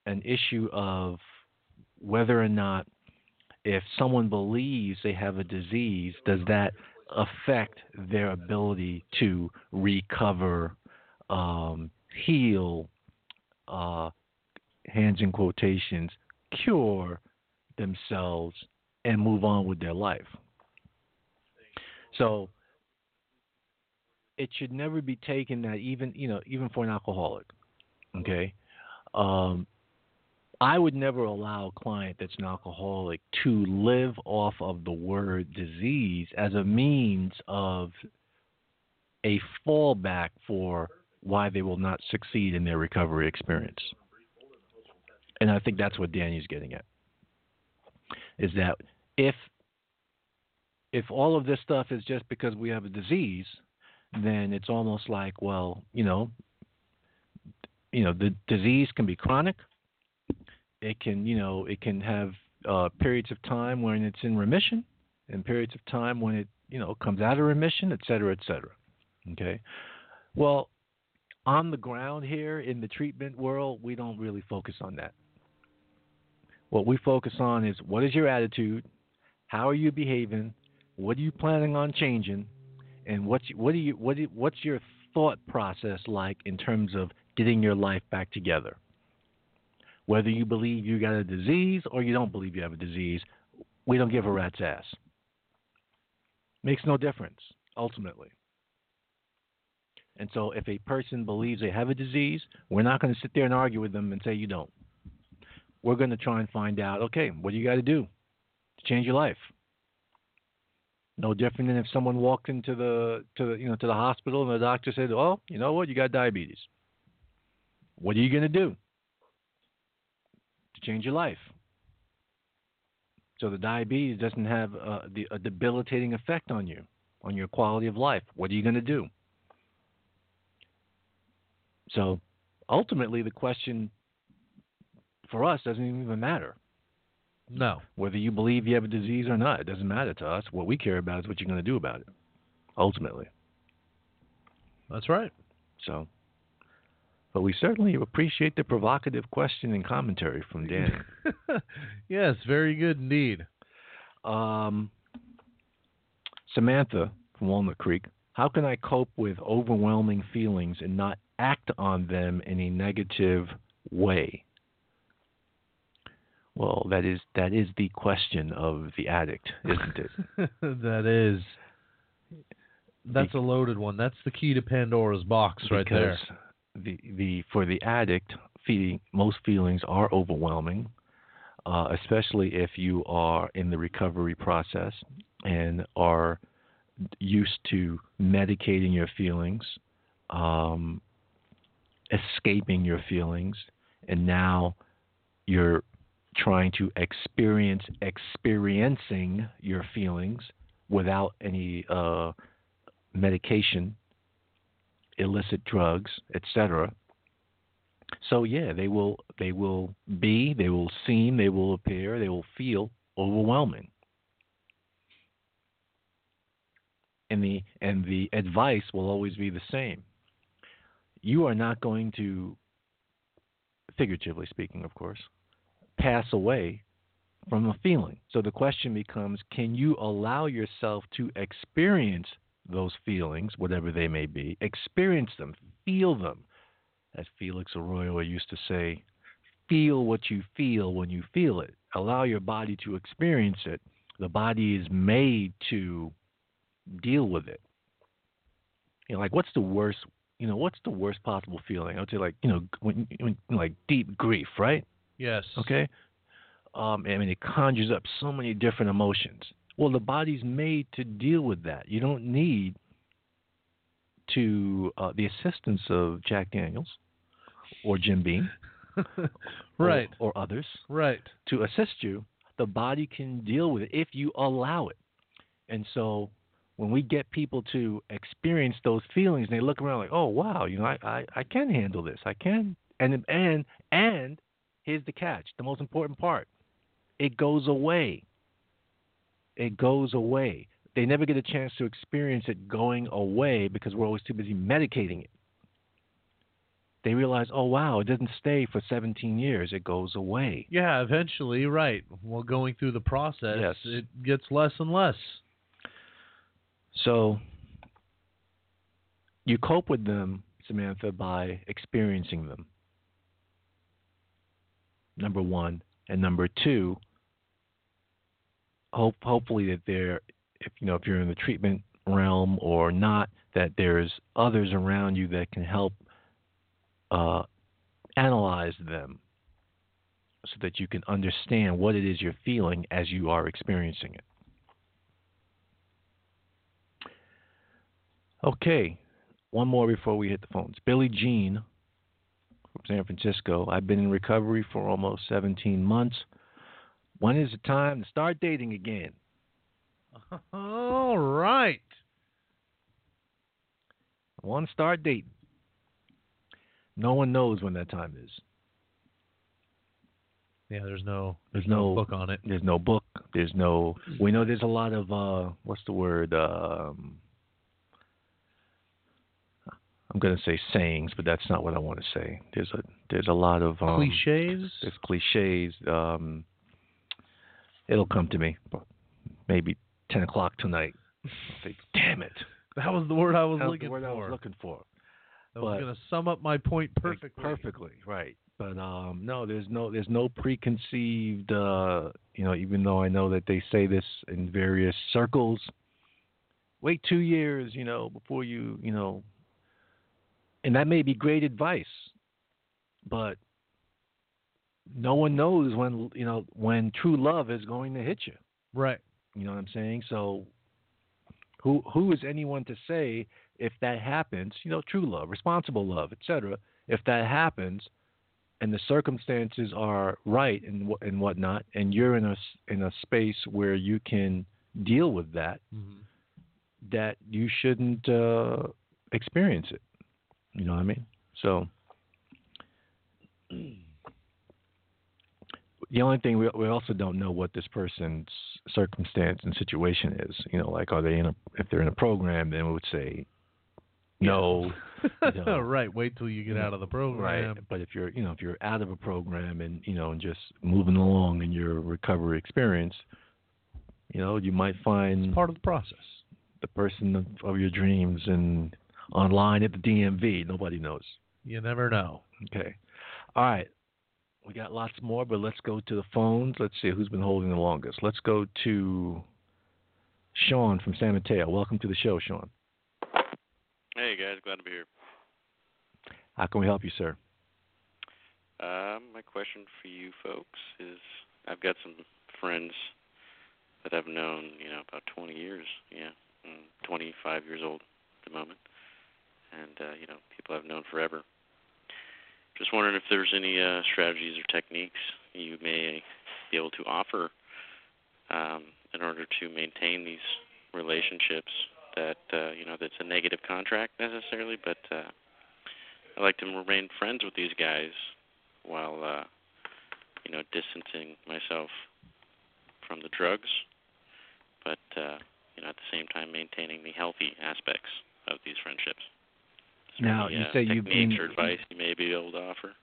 an issue of whether or not if someone believes they have a disease, does that affect their ability to recover, um, heal, uh, hands in quotations, cure themselves and move on with their life. So it should never be taken that even you know even for an alcoholic, okay, um, I would never allow a client that's an alcoholic to live off of the word disease as a means of a fallback for why they will not succeed in their recovery experience. And I think that's what Danny's getting at. Is that if if all of this stuff is just because we have a disease, then it's almost like, well, you know, you know, the disease can be chronic. It can, you know, it can have uh, periods of time when it's in remission, and periods of time when it, you know, comes out of remission, et cetera, et cetera. Okay. Well, on the ground here in the treatment world, we don't really focus on that. What we focus on is what is your attitude, how are you behaving, what are you planning on changing, and what's what do you what do, what's your thought process like in terms of getting your life back together. Whether you believe you got a disease or you don't believe you have a disease, we don't give a rat's ass. Makes no difference ultimately. And so if a person believes they have a disease, we're not going to sit there and argue with them and say you don't. We're going to try and find out, okay, what do you got to do to change your life? No different than if someone walked into the to the you know to the hospital and the doctor said, "Oh, you know what? You got diabetes." What are you going to do change your life? So the diabetes doesn't have uh, a, a debilitating effect on you, on your quality of life. What are you going to do? So ultimately, the question for us doesn't even matter. No. Whether you believe you have a disease or not, it doesn't matter to us. What we care about is what you're going to do about it, ultimately. That's right. So, but we certainly appreciate the provocative question and commentary from Danny. yes, very good indeed. um, Samantha from Walnut Creek, how can I cope with overwhelming feelings and not act on them in a negative way? Well, that is that is the question of the addict, isn't it? that is. That's a loaded one. That's the key to Pandora's box right there. The the for the addict, feeling most feelings are overwhelming, uh, especially if you are in the recovery process and are used to medicating your feelings, um, escaping your feelings, and now you're trying to experience experiencing your feelings without any uh, medication, illicit drugs, etc. So yeah, they will they will be, they will seem, they will appear, they will feel overwhelming. And the and the advice will always be the same. You are not going to figuratively speaking, of course, pass away from a feeling. So the question becomes can you allow yourself to experience those feelings, whatever they may be, experience them, feel them? As Felix Arroyo used to say, feel what you feel when you feel it. Allow your body to experience it. The body is made to deal with it. You know, like what's the worst? You know, what's the worst possible feeling? I would say, like, you know, when, when like deep grief, right? Yes. Okay. Um, I mean, it conjures up so many different emotions. Well, the body's made to deal with that. You don't need to uh, the assistance of Jack Daniels or Jim Beam, right. or, or others, Right. to assist you. The body can deal with it if you allow it. And so, when we get people to experience those feelings, and they look around like, "Oh, wow, you know, I, I, I can handle this. I can." And and and here's the catch: the most important part, it goes away. It goes away. They never get a chance to experience it going away because we're always too busy medicating it. They realize, oh wow, it doesn't stay for 17 years. It goes away. Yeah, eventually, right. While going through the process, Yes. it gets less and less. So you cope with them, Samantha, by experiencing them. Number one, and number two, hope hopefully that there, if you know, if you're in the treatment realm or not, that there's others around you that can help uh, analyze them so that you can understand what it is you're feeling as you are experiencing it. Okay, one more before we hit the phones. Billie Jean from San Francisco. I've been in recovery for almost 17 months. When is the time to start dating again? All right. One start dating. No one knows when that time is. Yeah, there's no There's no book on it. There's no book. There's no. We know there's a lot of uh, what's the word? Um, I'm gonna say sayings, but that's not what I want to say. There's a there's a lot of um, Cliches. There's cliches. Um, it'll come to me, maybe ten o'clock tonight. Think, damn it. That was the word I was looking the word for. I was looking for. that was going to sum up my point perfectly. perfectly, right. But um, no, there's no there's no preconceived. Uh, you know, even though I know that they say this in various circles. Wait two years, you know, before you, you know. And that may be great advice, but no one knows when you know when true love is going to hit you. Right. You know what I'm saying? So who who is anyone to say if that happens, you know, true love, responsible love, etc. If that happens and the circumstances are right and and whatnot and you're in a in a space where you can deal with that Mhm. that you shouldn't uh experience it. You know what I mean? So the only thing we we also don't know what this person's circumstance and situation is. You know, like are they in a if they're in a program, then we would say no. you know, right. Wait till you get out of the program. Right. But if you're you know if you're out of a program and you know and just moving along in your recovery experience, you know you might find Part of the process. the person of, of your dreams and online at the DMV. Nobody knows. You never know. Okay. All right. We got lots more, but let's go to the phones. Let's see who's been holding the longest. Let's go to Sean from San Mateo. Welcome to the show, Sean. Hey guys, glad to be here. How can we help you, sir? Um, my question for you folks is I've got some friends that I've known, you know, about 20 years. Yeah, I'm 25 years old at the moment, and uh, you know, people I've known forever. Just wondering if there's any uh, strategies or techniques you may be able to offer um, in order to maintain these relationships. That uh, you know, that's a negative contract necessarily, but uh, I like to remain friends with these guys while uh, you know distancing myself from the drugs, but uh, you know at the same time maintaining the healthy aspects of these friendships. Now, any, you uh, say you've been- or advice you may be able to offer.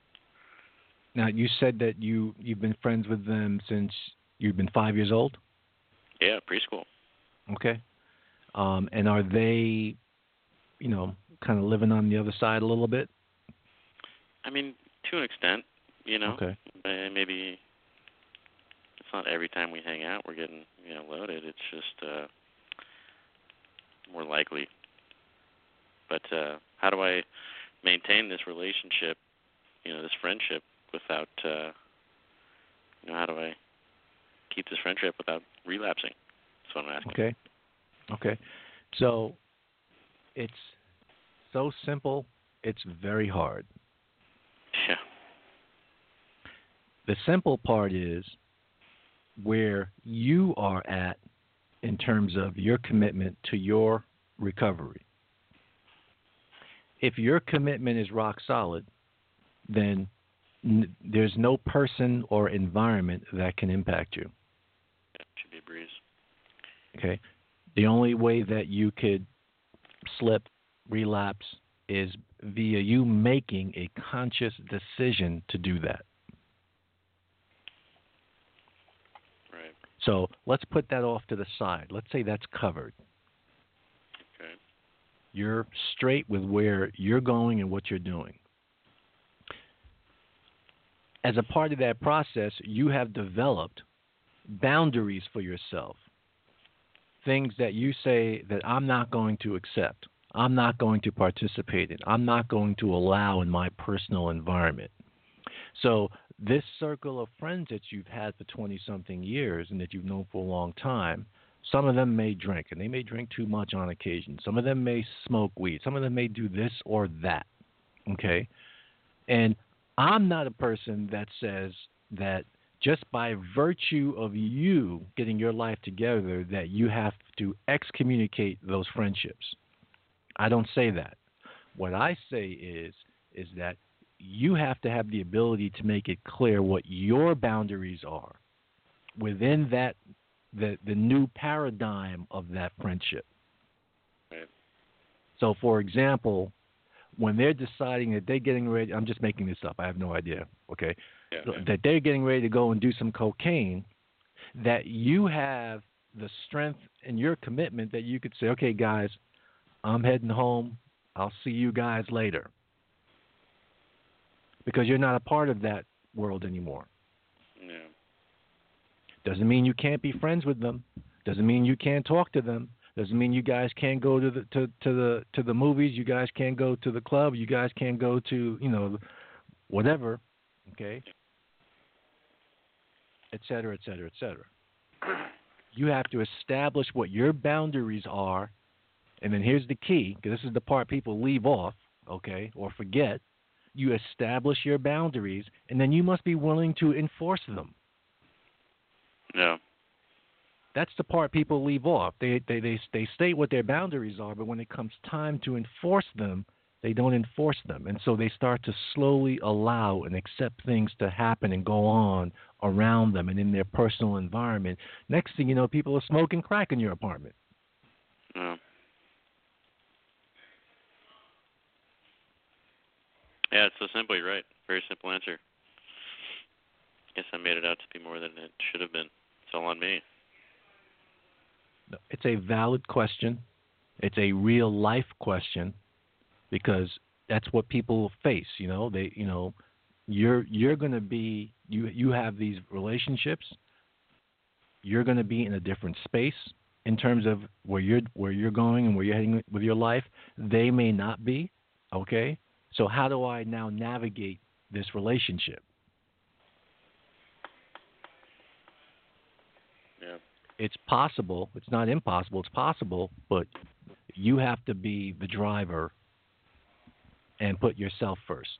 Now, you said that you you've been friends with them since you've been five years old. Yeah, preschool. Okay. Um, and are they, you know, kind of living on the other side a little bit? I mean, to an extent, you know, Okay. uh, maybe it's not every time we hang out we're getting you know loaded. It's just uh, more likely. But uh, how do I maintain this relationship, you know, this friendship without, uh, you know, how do I keep this friendship without relapsing? That's what I'm asking. Okay. Okay. So it's so simple, it's very hard. Yeah. The simple part is where you are at in terms of your commitment to your recovery. If your commitment is rock solid, then n- there's no person or environment that can impact you. yeah should be a breeze. Okay. The only way that you could slip, relapse is via you making a conscious decision to do that. Right. So let's put that off to the side. Let's say that's covered. You're straight with where you're going and what you're doing. As a part of that process, you have developed boundaries for yourself. Things that you say that I'm not going to accept, I'm not going to participate in, I'm not going to allow in my personal environment. So this circle of friends that you've had for 20 something years and that you've known for a long time, some of them may drink and they may drink too much on occasion. Some of them may smoke weed. Some of them may do this or that. Okay? And I'm not a person that says that just by virtue of you getting your life together that you have to excommunicate those friendships. I don't say that. What I say is is that you have to have the ability to make it clear what your boundaries are within that the the new paradigm of that friendship. Right. So for example, when they're deciding that they're getting ready I'm just making this up, I have no idea, okay? Yeah. yeah. that they're getting ready to go and do some cocaine, that you have the strength and your commitment that you could say, okay, guys, I'm heading home. I'll see you guys later. Because you're not a part of that world anymore. Doesn't mean you can't be friends with them. Doesn't mean you can't talk to them. Doesn't mean you guys can't go to the to, to the to the movies. You guys can't go to the club. You guys can't go to you know whatever. Okay et cetera, et cetera, et cetera. You have to establish what your boundaries are, and then here's the key, because this is the part people leave off, okay, or forget. You establish your boundaries, and then you must be willing to enforce them. Yeah. That's the part people leave off. They they they they state what their boundaries are, but when it comes time to enforce them, they don't enforce them. And so they start to slowly allow and accept things to happen and go on around them and in their personal environment. Next thing you know, people are smoking crack in your apartment. Yeah. Yeah, it's so simple. You're right. Very simple answer. Guess I made it out to be more than it should have been. It's all on me. It's a valid question. It's a real life question because that's what people face. You know, they, you know, you're you're going to be you you have these relationships. You're going to be in a different space in terms of where you're where you're going and where you're heading with your life. They may not be. Okay, so how do I now navigate this relationship? Yeah. It's possible. It's not impossible. It's possible, but you have to be the driver and put yourself first.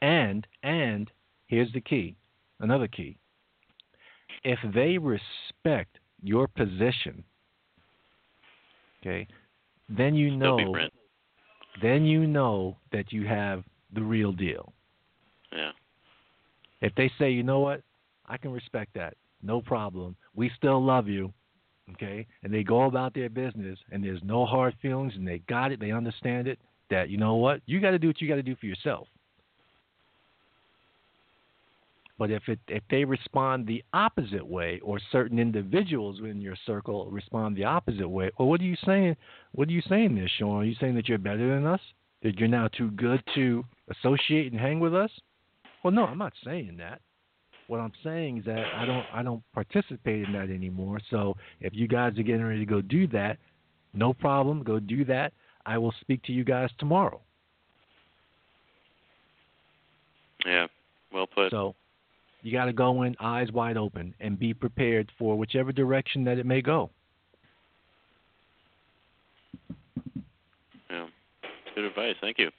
And and here's the key, another key. If they respect your position, okay, then you know then you know that you have the real deal. Yeah. If they say, you know what, I can respect that, no problem. We still love you, okay, and they go about their business and there's no hard feelings and they got it, they understand it, that you know what, you got to do what you got to do for yourself. But if it if they respond the opposite way, or certain individuals in your circle respond the opposite way, well, what are you saying? What are you saying there, Sean? Are you saying that you're better than us? That you're now too good to associate and hang with us? Well, no, I'm not saying that. What I'm saying is that I don't I don't participate in that anymore. So if you guys are getting ready to go do that, no problem. Go do that. I will speak to you guys tomorrow. Yeah. Well put. So you got to go in eyes wide open and be prepared for whichever direction that it may go. Yeah. Good advice. Thank you.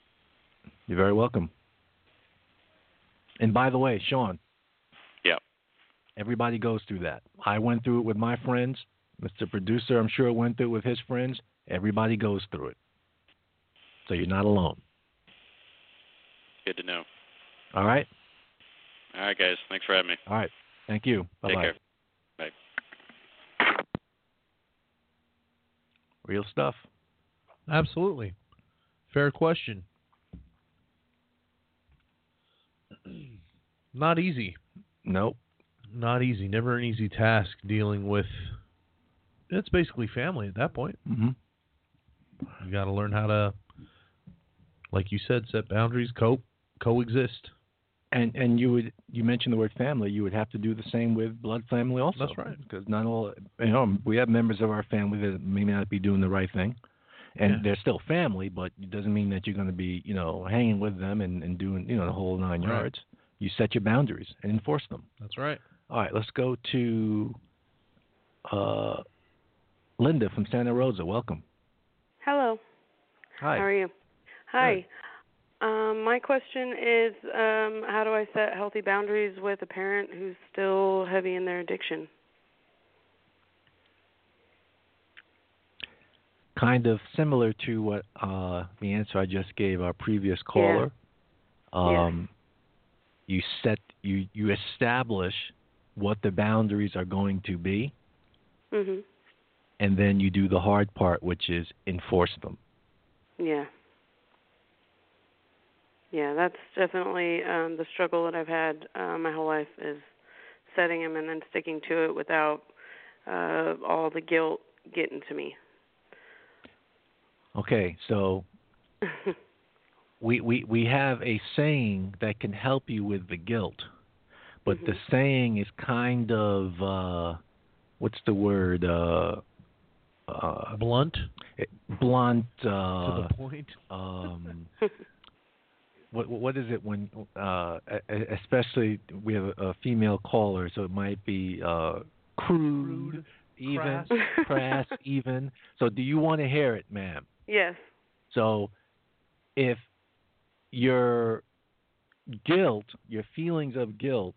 You're very welcome. And by the way, Sean. Yeah. Everybody goes through that. I went through it with my friends. Mr. Producer, I'm sure went through it with his friends. Everybody goes through it. So you're not alone. Good to know. All right? All right, guys. Thanks for having me. All right. Thank you. Bye Take bye. care. Bye. Real stuff. Absolutely. Fair question. Not easy. Nope. Not easy. Never an easy task dealing with. It's basically family at that point. hmm You got to learn how to, like you said, set boundaries, cope, coexist. And and you would you mentioned the word family. You would have to do the same with blood family also. That's right. Because not all you know we have members of our family that may not be doing the right thing, and Yeah. they're still family, but it doesn't mean that you're going to be you know hanging with them and, and doing you know the whole nine Right. yards. you set your boundaries and enforce them. That's right. All right, let's go to uh, Linda from Santa Rosa. Welcome. Hello. Hi. How are you? Hi. Um, my question is um, how do I set healthy boundaries with a parent who's still heavy in their addiction? Kind of similar to what uh, the answer I just gave our previous caller. Um, You set you you establish what the boundaries are going to be, Mhm. and then you do the hard part, which is enforce them. Yeah. Yeah, that's definitely um the struggle that I've had uh, my whole life is setting them and then sticking to it without uh all the guilt getting to me. Okay, so we, we we have a saying that can help you with the guilt, but the saying is kind of uh, what's the word? Uh, uh, Blunt it- blunt. to Uh, the point. um, what what is it when uh, especially we have a, a female caller, so it might be uh, crude, Crude, even crass. crass, even. So do you want to hear it, ma'am? yes. So if your guilt, your feelings of guilt,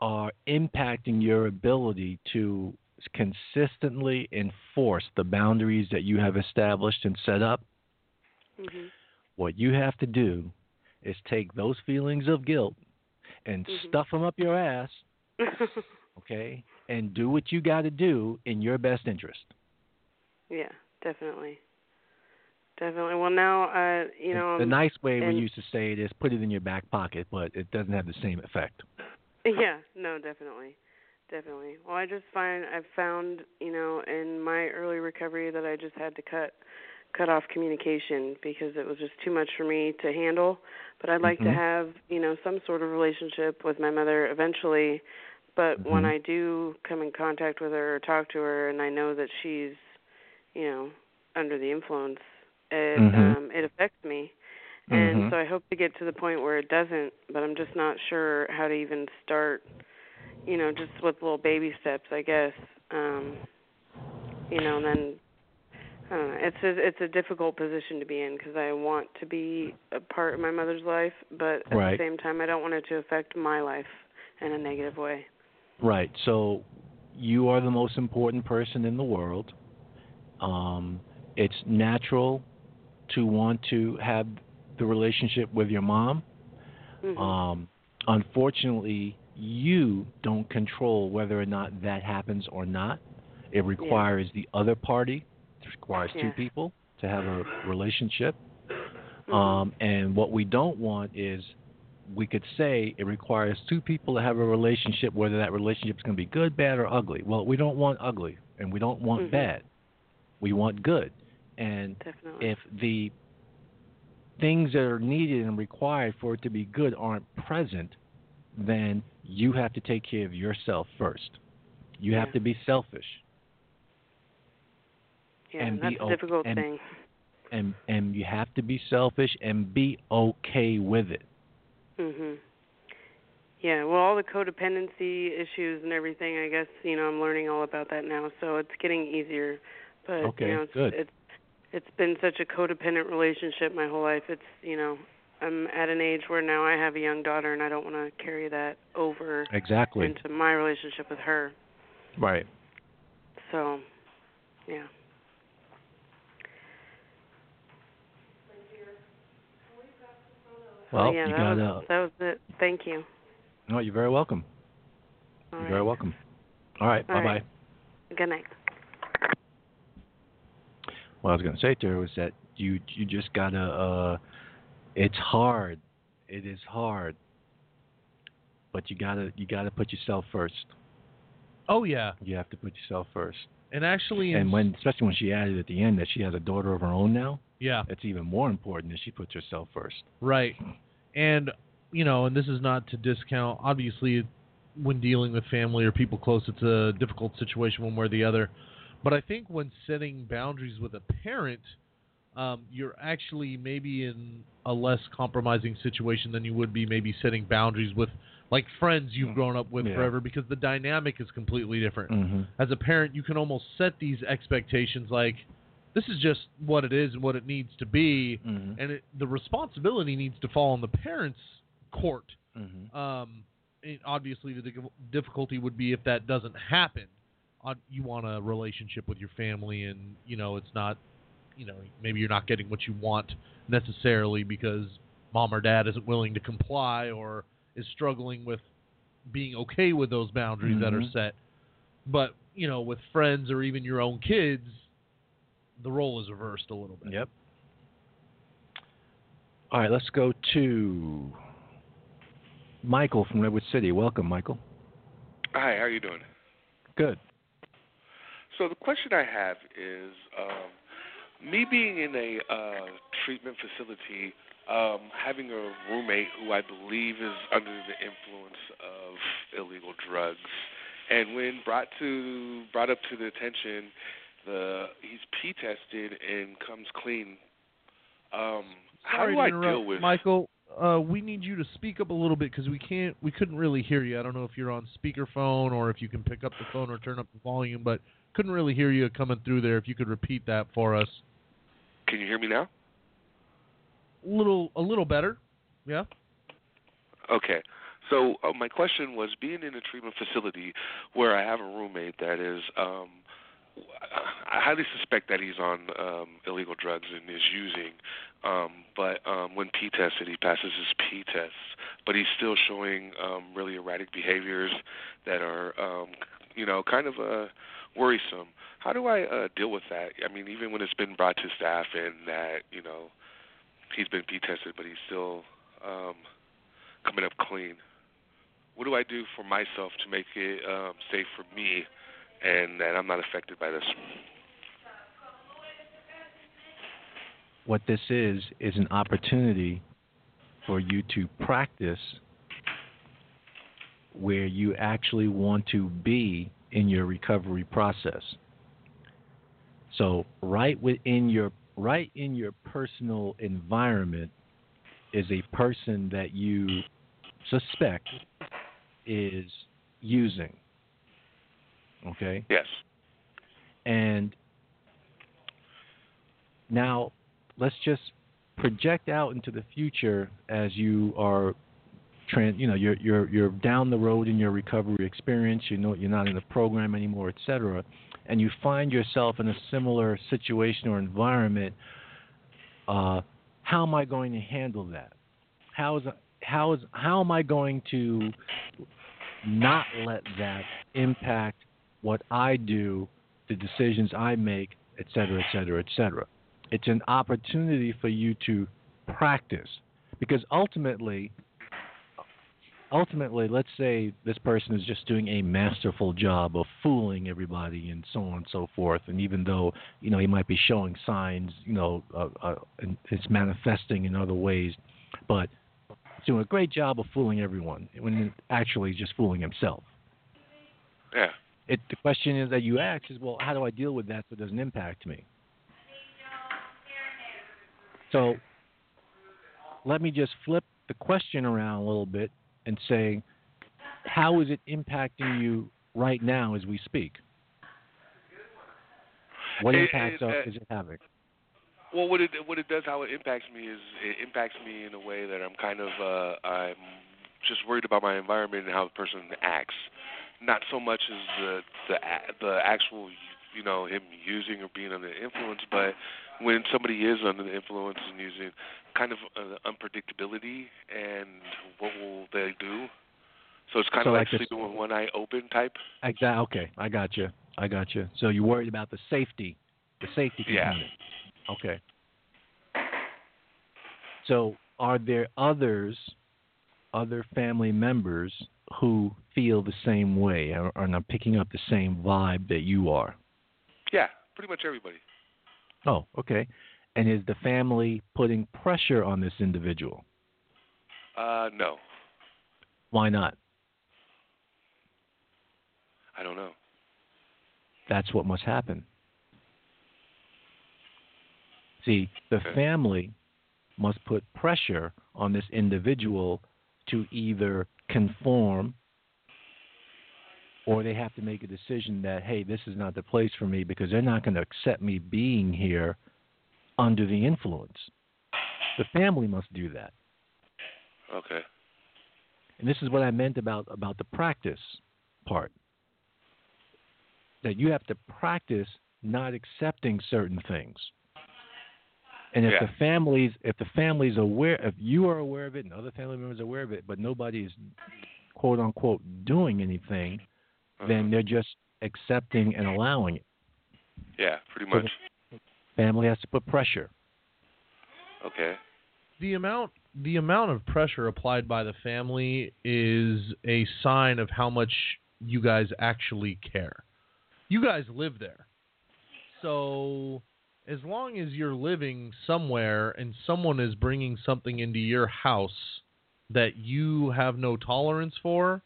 are impacting your ability to consistently enforce the boundaries that you have established and set up, Mhm. what you have to do is take those feelings of guilt and Mhm. stuff them up your ass, okay, and do what you got to do in your best interest. yeah, definitely. Definitely. Well, now uh you know the um, nice way we used to say it is put it in your back pocket, but it doesn't have the same effect. Yeah, no, definitely. Definitely. Well, I just find I've found, you know, in my early recovery that I just had to cut cut off communication because it was just too much for me to handle. But I'd like to Mhm. have, you know, some sort of relationship with my mother eventually. But when Mhm. I do come in contact with her or talk to her and I know that she's, you know, under the influence, it Mhm. um it affects me and Mhm. so I hope to get to the point where it doesn't, but I'm just not sure how to even start. You know, just with little baby steps, I guess. Um, you know, and then I don't know. It's a it's a difficult position to be in because I want to be a part of my mother's life, but at Right. the same time, I don't want it to affect my life in a negative way. Right. So you are the most important person in the world. Um, it's natural to want to have the relationship with your mom. Mhm. Um, unfortunately, you don't control whether or not that happens or not. It requires the other party. It requires two people to have a relationship. Mhm. Um, and what we don't want is we could say it requires two people to have a relationship, whether that relationship is going to be good, bad, or ugly. Well, we don't want ugly, and we don't want Mhm. bad. We want good. And Definitely. if the things that are needed and required for it to be good aren't present, then you have to take care of yourself first. You have to be selfish, yeah, and that's be a difficult and- thing. and and you have to be selfish and be okay with it. Mhm. Yeah, well, all the codependency issues and everything, I guess, you know, I'm learning all about that now, so it's getting easier. But Okay, you know, it's good. it's it's been such a codependent relationship my whole life. It's, you know, I'm at an age where now I have a young daughter and I don't want to carry that over Exactly. into my relationship with her. Right. So, yeah. Well, oh, yeah, you that gotta. was that was it. Thank you. No, you're very welcome. All you're right. very welcome. All right. All bye bye. right. Good night. What I was going to say to her was that you you just gotta. uh It's hard. It is hard. But you gotta you gotta put yourself first. Oh yeah, You have to put yourself first. and actually, And when especially when she added at the end that she has a daughter of her own now, yeah, it's even more important that she puts herself first. Right. And you know, and this is not to discount obviously when dealing with family or people close it's a difficult situation one way or the other. But I think when setting boundaries with a parent, um, you're actually maybe in a less compromising situation than you would be maybe setting boundaries with like friends you've grown up with Yeah. forever because the dynamic is completely different. Mhm. As a parent, you can almost set these expectations like this is just what it is and what it needs to be, Mhm. and it, the responsibility needs to fall on the parents' court. Mhm. Um, obviously, the difficulty would be if that doesn't happen. Uh, you want a relationship with your family, and you know it's not, you know, maybe you're not getting what you want necessarily because mom or dad isn't willing to comply or is struggling with being okay with those boundaries that are Mhm. set. But you know, with friends or even your own kids, the role is reversed a little bit. Yep. All right, let's go to Michael from Redwood City. Welcome, Michael. Hi, how are you doing? Good. So the question I have is, um, me being in a uh, treatment facility, um, having a roommate who I believe is under the influence of illegal drugs, and when brought to brought up to the attention, the he's P tested and comes clean. Um, how Sorry do I deal with Michael? Uh, we need you to speak up a little bit because we can't, we couldn't really hear you. I don't know if you're on speakerphone or if you can pick up the phone or turn up the volume, but couldn't really hear you coming through there. If you could repeat that for us, Can you hear me now? a little, a little better. Yeah. Okay. So uh, my question was being in a treatment facility where I have a roommate that is um I highly suspect that he's on um illegal drugs and is using um but um when P tested he passes his P tests but he's still showing um really erratic behaviors that are um you know kind of uh worrisome. How do I uh deal with that? I mean even when it's been brought to staff and that, you know, he's been P tested but he's still um coming up clean. What do I do for myself to make it um, safe for me and that I'm not affected by this? What this is is an opportunity for you to practice where you actually want to be in your recovery process. So right within your right in your personal environment is a person that you suspect is using. Okay? Yes. And now let's just project out into the future as you are you know you're you're you're down the road in your recovery experience you know you're not in the program anymore etc and you find yourself in a similar situation or environment uh, how am i going to handle that? How is how is how am i going to not let that impact what i do the decisions i make et cetera et cetera et cetera? It's an opportunity for you to practice because ultimately ultimately let's say this person is just doing a masterful job of fooling everybody and so on and so forth and even though you know he might be showing signs you know uh, uh, and it's manifesting in other ways but doing a great job of fooling everyone when actually he's just fooling himself Yeah. it, the question is that you ask is well how do i deal with that so it doesn't impact me so let me just flip the question around a little bit and say, how is it impacting you right now as we speak? What It- impact it, uh, are- is it having? Well, what it what it does, how it impacts me is it impacts me in a way that I'm kind of uh, I'm just worried about my environment and how the person acts, not so much as the the the actual you know him using or being under influence, but when somebody is under the influence and using, kind of uh, unpredictability and what will they do. So it's kind So of like like sleeping with one eye open type. Exactly. Okay, I got you. I got you. So you're worried about the safety, the safety component. Yeah. Okay. So are there others, other family members who feel the same way or are not picking up the same vibe that you are? Yeah, pretty much everybody. Oh, okay. And is the family putting pressure on this individual? Uh, no, Why not? I don't know. That's what must happen. See, the Okay. family must put pressure on this individual to either conform or they have to make a decision that, hey, this is not the place for me because they're not going to accept me being here under the influence. The family must do that. Okay. And this is what I meant about about the practice part. That you have to practice not accepting certain things. And if Yeah. the families if the family's aware if you are aware of it and other family members are aware of it, but nobody is quote unquote doing anything, Uh-huh. then they're just accepting and allowing it. Yeah, pretty So much. Family has to put pressure. Okay. the amount the amount of pressure applied by the family is a sign of how much you guys actually care. You guys live there. So as long as you're living somewhere and someone is bringing something into your house that you have no tolerance for,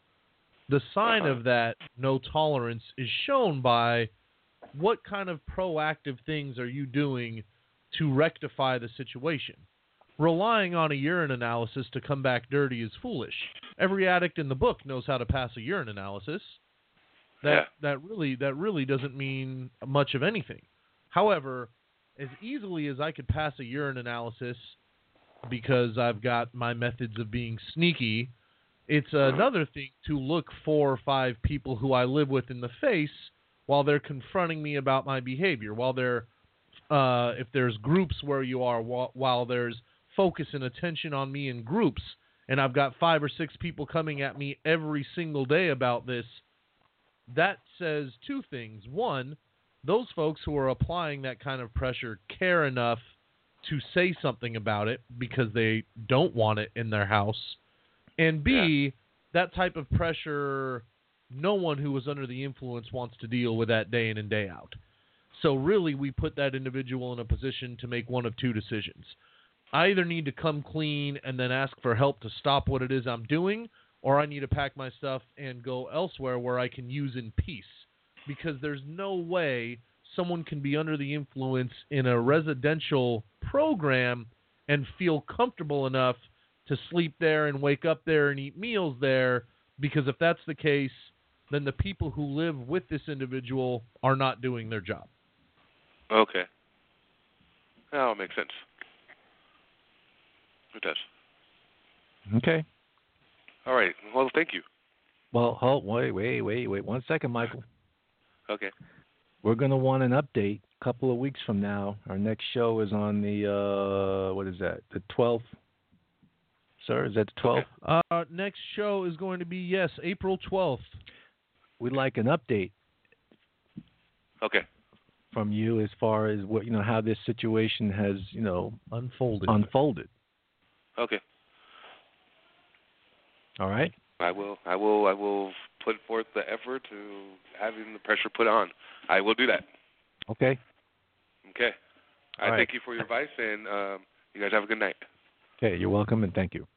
the sign Uh-huh. of that no tolerance is shown by what kind of proactive things are you doing to rectify the situation. Relying on a urine analysis to come back dirty is foolish. Every addict in the book knows how to pass a urine analysis. That Yeah. that really that really doesn't mean much of anything. However, as easily as I could pass a urine analysis because I've got my methods of being sneaky, it's another thing to look four or five people who I live with in the face while they're confronting me about my behavior, while they're uh, if there's groups where you are, while, while there's focus and attention on me in groups, and I've got five or six people coming at me every single day about this, that says two things. One, those folks who are applying that kind of pressure care enough to say something about it because they don't want it in their house. And B, that type of pressure, no one who is under the influence wants to deal with that day in and day out. So really, we put that individual in a position to make one of two decisions. I either need to come clean and then ask for help to stop what it is I'm doing, or I need to pack my stuff and go elsewhere where I can use in peace. Because there's no way someone can be under the influence in a residential program and feel comfortable enough to sleep there and wake up there and eat meals there. Because if that's the case, then the people who live with this individual are not doing their job. Okay. That all makes sense. It does. Okay. All right. Well, thank you. Well, hold wait, wait, wait, wait one second, Michael. Okay. We're going to want an update a couple of weeks from now. Our next show is on the uh what is that? The 12th. Sir, is that the 12th? Uh, next show is going to be yes, April twelfth. We'd like an update Okay. from you as far as what you know how this situation has, you know, Unfolded. unfolded. Okay. All right? I will. I will. I will put forth the effort to having the pressure put on. I will do that. Okay. Okay. I All right. thank you for your advice, and um, you guys have a good night. Okay, you're welcome and thank you.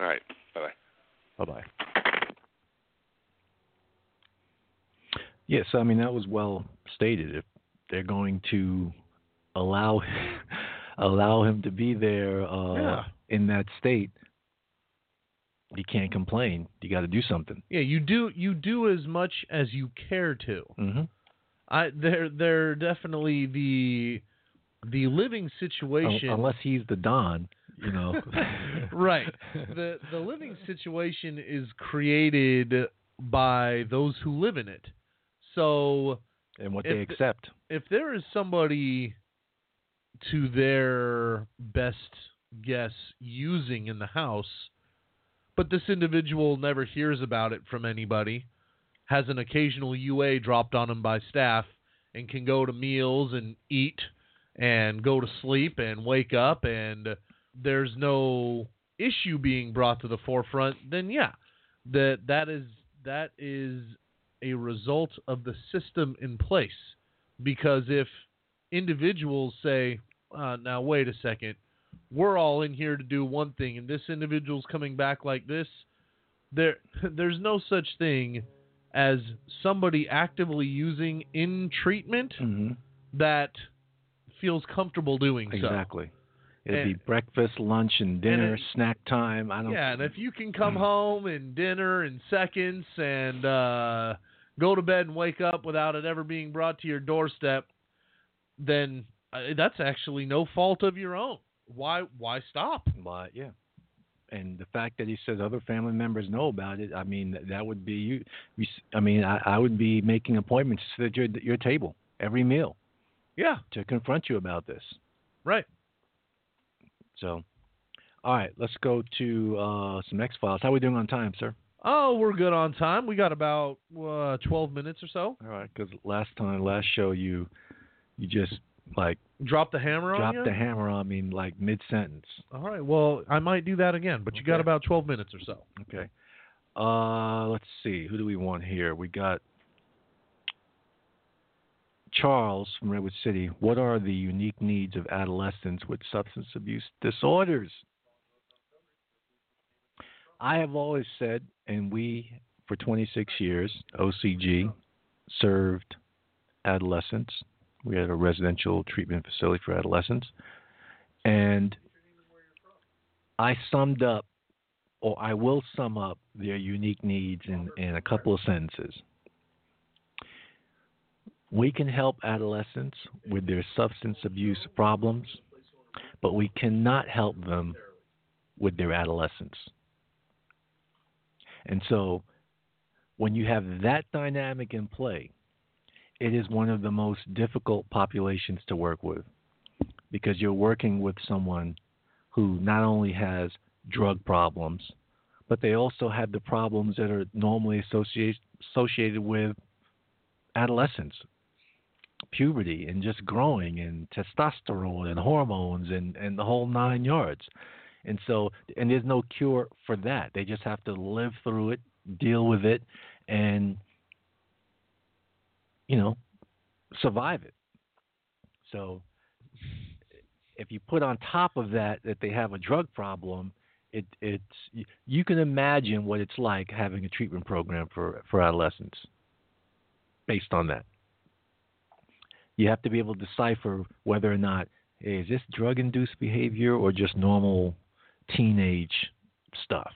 All right. Bye bye. Bye-bye. Yes, I mean that was well stated. If they're going to allow allow him to be there uh, Yeah. in that state, you can't complain. You got to do something. Yeah, you do you do as much as you care to. Mm-hmm. I they're they're definitely the the living situation unless he's the don, you know. right. The the living situation is created by those who live in it. So and what if they the- accept. if there is somebody to their best guess using in the house, but this individual never hears about it from anybody, has an occasional UA dropped on him by staff, and can go to meals and eat and go to sleep and wake up, and there's no issue being brought to the forefront, then yeah, that that is that is a result of the system in place. Because if individuals say, uh, now wait a second, we're all in here to do one thing, and this individual's coming back like this, there there's no such thing as somebody actively using in treatment Mm-hmm. that feels comfortable doing so. Exactly. It'd And- be breakfast, lunch, and dinner, it- snack time. I don't. Yeah, and if you can come home and dinner in seconds and uh, go to bed and wake up without it ever being brought to your doorstep, then uh, that's actually no fault of your own. Why why stop? But yeah, and the fact that he says other family members know about it, I mean, that would be you. I mean, I, I would be making appointments to sit at your your table every meal Yeah, to confront you about this. right. So, all right, let's go to uh, some X Files. How are we doing on time, sir? Oh, we're good on time. We got about uh, 12 minutes or so. All right, because last time, last show, you you just like Drop the hammer on dropped the hammer on me like mid sentence. All right. Well, I might do that again, but you got about 12 minutes or so. Okay. Uh, let's see. Who do we want here? We got Charles from Redwood City. What are the unique needs of adolescents with substance abuse disorders? I have always said, and we, for 26 years, OCG, served adolescents. We had a residential treatment facility for adolescents. And I summed up or I will sum up their unique needs in, in a couple of sentences. We can help adolescents with their substance abuse problems, but we cannot help them with their adolescence. And so, when you have that dynamic in play, it is one of the most difficult populations to work with because you're working with someone who not only has drug problems, but they also have the problems that are normally associated with adolescence, puberty, and just growing, and testosterone and hormones, and and the whole nine yards. And so, and there's no cure for that. They just have to live through it, deal with it, and you know, survive it. So, if you put on top of that that they have a drug problem, it it's you can imagine what it's like having a treatment program for for adolescents. Based on that, you have to be able to decipher whether or not hey, is this drug-induced behavior or just normal teenage stuff.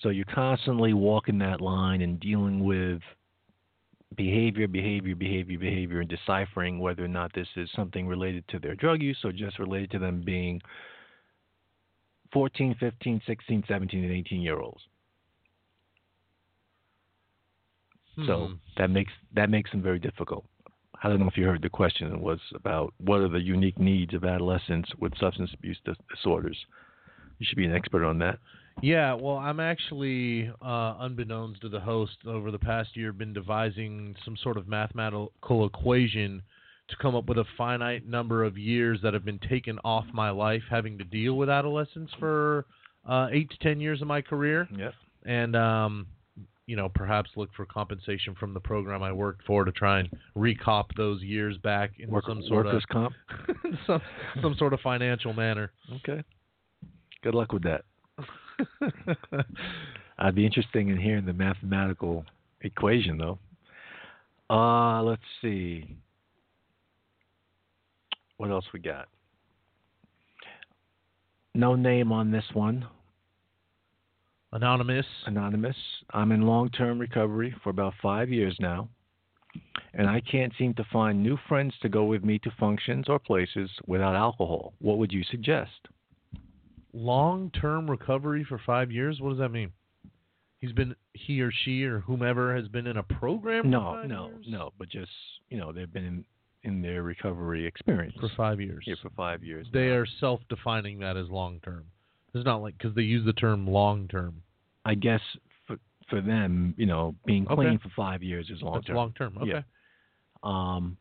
So you're constantly walking that line and dealing with behavior, behavior, behavior, behavior, and deciphering whether or not this is something related to their drug use or just related to them being 14, 15, 16, 17, and 18 year olds. So Hmm. that makes that makes them very difficult. I don't know if you heard the question. It was about what are the unique needs of adolescents with substance abuse disorders. You should be an expert on that. Yeah, well, I'm actually, uh, unbeknownst to the host, over the past year, been devising some sort of mathematical equation to come up with a finite number of years that have been taken off my life having to deal with adolescents for uh, eight to ten years of my career, Yep. and um, you know, perhaps look for compensation from the program I worked for to try and recop those years back in Work, some sort of comp. some some sort of financial manner. Okay. Good luck with that. I'd be interested in hearing the mathematical equation, though. Uh, let's see. What else we got? No name on this one. Anonymous. Anonymous. I'm in long term recovery for about five years now, and I can't seem to find new friends to go with me to functions or places without alcohol. What would you suggest? long term recovery for five years? What does that mean? He's been he or she or whomever has been in a program. For No, no, years? no. But just you know, they've been in, in their recovery experience For five years. here for five years. They now. are self defining that as long term. It's not like because they use the term long term. I guess for for them, you know, being Okay. clean for five years is long That's term. long term. Okay. Yeah. Um,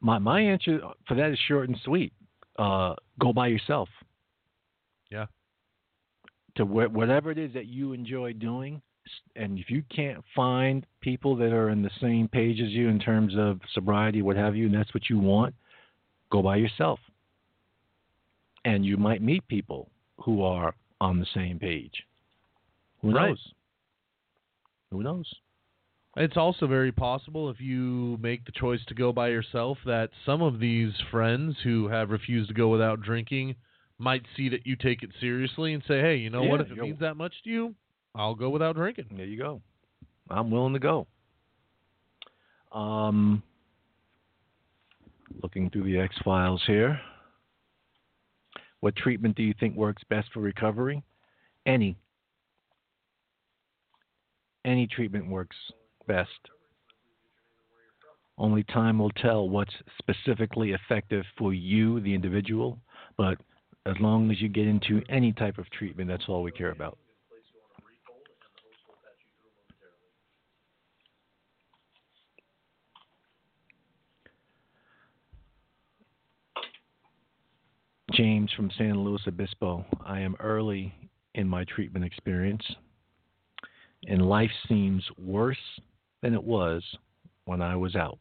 my my answer for that is short and sweet. Uh, go by yourself. Yeah. To wh- whatever it is that you enjoy doing, and if you can't find people that are in the same page as you in terms of sobriety, what have you, and that's what you want, go by yourself. And you might meet people who are on the same page. Who Right. knows? Who knows? It's also very possible if you make the choice to go by yourself that some of these friends who have refused to go without drinking might see that you take it seriously and say, "Hey, you know what? If it means that much to you, I'll go without drinking." There you go. I'm willing to go. Um, looking through the X files here. What treatment do you think works best for recovery? Any. Any treatment works best. Only time will tell what's specifically effective for you, the individual, but as long as you get into any type of treatment, that's all we care about. James from San Luis Obispo. I am early in my treatment experience, and life seems worse than it was when I was out.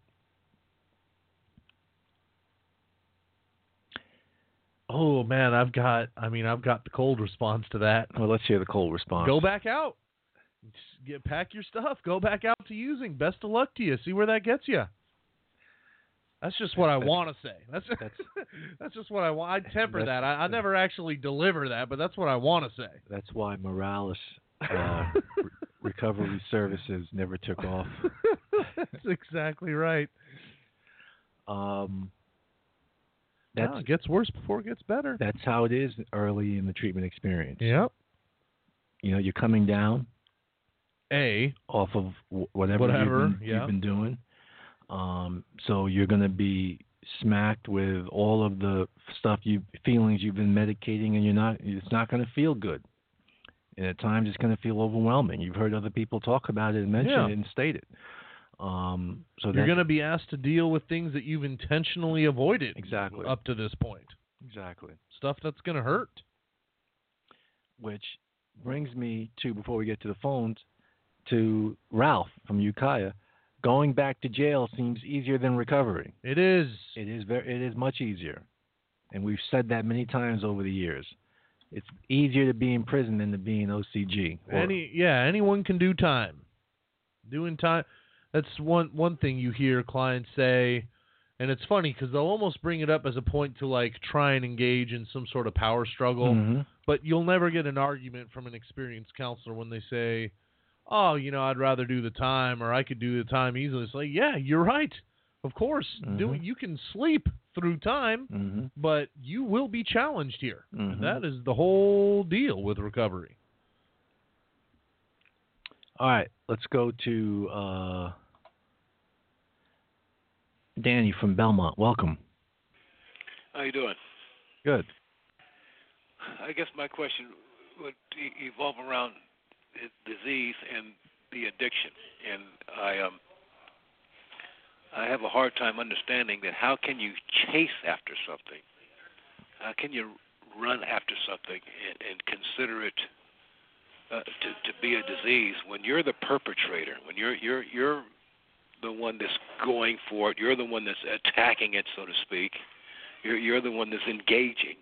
Oh man, I've got. I mean, I've got the cold response to that. Well, let's hear the cold response. Go back out. Get pack your stuff. Go back out to using. Best of luck to you. See where that gets you. That's just what I want to say. That's that's- that's just what I want. I temper that. I, I never actually deliver that, but that's what I want to say. That's why Morales uh, Recovery Services never took off. that's exactly right. Um, That's, that's it gets worse before it gets better. that's how it is early in the treatment experience. Yep. You know, you're coming down A. off of whatever, Whatever, you've, been, yeah. you've been doing. Um, so you're going to be smacked with all of the stuff you feelings you've been medicating, and you're not. It's not going to feel good, and at times it's going to feel overwhelming. You've heard other people talk about it and mention Yeah. it and state it. Um, so You're going to be asked to deal with things that you've intentionally avoided exactly up to this point. exactly. Stuff that's going to hurt. Which brings me to before we get to the phones to Ralph from Ukiah. Going back to jail seems easier than recovery. It is. It is very. It is much easier, and we've said that many times over the years. It's easier to be in prison than to be in OCG. Any yeah, anyone can do time. Doing time. That's one one thing you hear clients say, and it's funny because they'll almost bring it up as a point to like try and engage in some sort of power struggle. Mhm. But you'll never get an argument from an experienced counselor when they say, "Oh, you know, I'd rather do the time, or I could do the time easily." It's like, yeah, you're right. Of course, do Mhm. you can sleep through time, Mhm. but you will be challenged here. Mhm. And that is the whole deal with recovery. All right, let's go to uh, Danny from Belmont. Welcome. How you doing? Good. I guess my question would e- evolve around the disease and the addiction, and I um I have a hard time understanding that how can you chase after something? How can you run after something and, and consider it uh, to to be a disease when you're the perpetrator, when you're you're you're the one that's going for it, you're the one that's attacking it, so to speak. You're you're the one that's engaging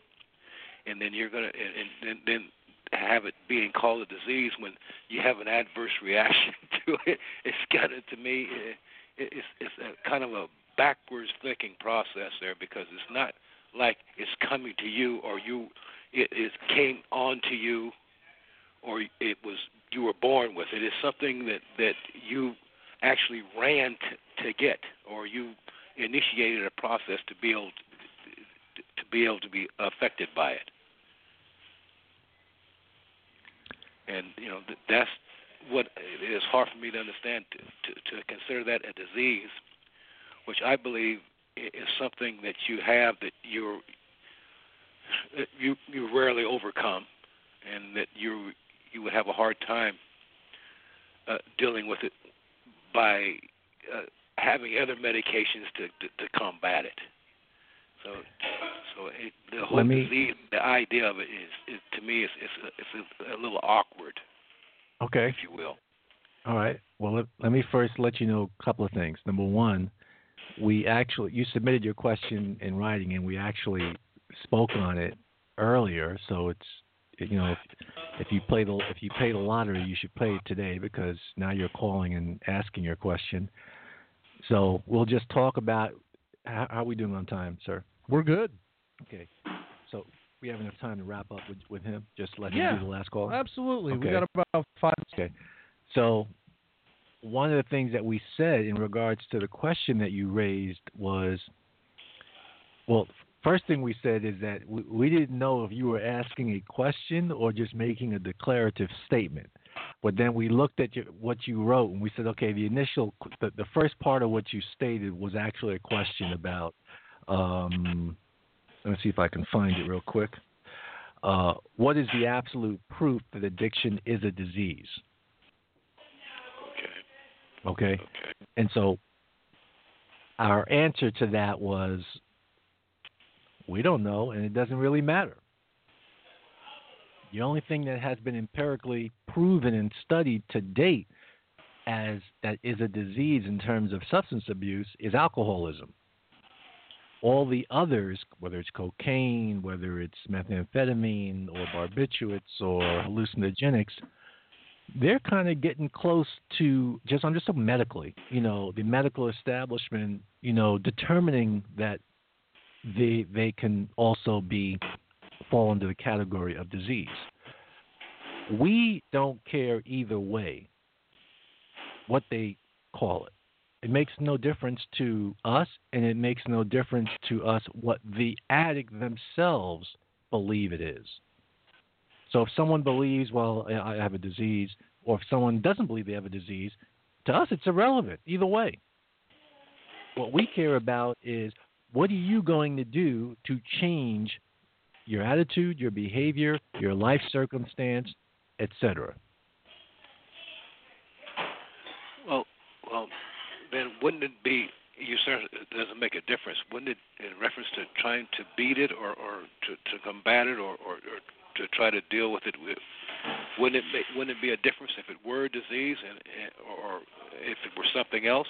and then you're gonna and, and then, then have it being called a disease when you have an adverse reaction to it. It's got to to me, it, it's it's a kind of a backwards thinking process there because it's not like it's coming to you or you it, it came on to you or it was you were born with it. It's something that that you actually ran to, to get or you initiated a process to be able to, to be able to be affected by it. And you know th- that's what it is hard for me to understand to, to, to consider that a disease, which I believe is something that you have that you're that you you rarely overcome, and that you you would have a hard time uh, dealing with it by uh, having other medications to, to to combat it. So, so it, the whole me- disease, the idea of it is, is to me, is is it's a, a little awkward, Okay. if you will. All right. Well, let, let me first let you know a couple of things. Number one, we actually you submitted your question in writing, and we actually spoke on it earlier. So it's you know, if, if you play the if you pay the lottery, you should play it today because now you're calling and asking your question. So we'll just talk about how, how are we doing on time, sir? We're good. Okay. So we have enough time to wrap up with, with him. Just let him Yeah, do the last call. Absolutely. We got about five. Okay. So one of the things that we said in regards to the question that you raised was well, first thing we said is that we, we didn't know if you were asking a question or just making a declarative statement. But then we looked at your, what you wrote and we said, okay, the initial, the, the first part of what you stated was actually a question about. Um, let me see if I can find it real quick. Uh, what is the absolute proof that addiction is a disease? Okay. Okay. And so our answer to that was we don't know and it doesn't really matter. The only thing that has been empirically proven and studied to date as that is a disease in terms of substance abuse is alcoholism. All the others, whether it's cocaine, whether it's methamphetamine or barbiturates or hallucinogenics, they're kind of getting close to just I'm just so medically, you know, the medical establishment, you know, determining that they they can also be fall into the category of disease. We don't care either way what they call it. It makes no difference to us, and it makes no difference to us what the addict themselves believe it is. So if someone believes, well, I have a disease, or if someone doesn't believe they have a disease, to us it's irrelevant either way. What we care about is what are you going to do to change your attitude, your behavior, your life circumstance, etc. Well, well, then wouldn't it be? You said it doesn't make a difference. Wouldn't it, in reference to trying to beat it or, or to, to combat it or, or, or to try to deal with it? With, wouldn't it make, wouldn't it be a difference if it were a disease and or if it were something else?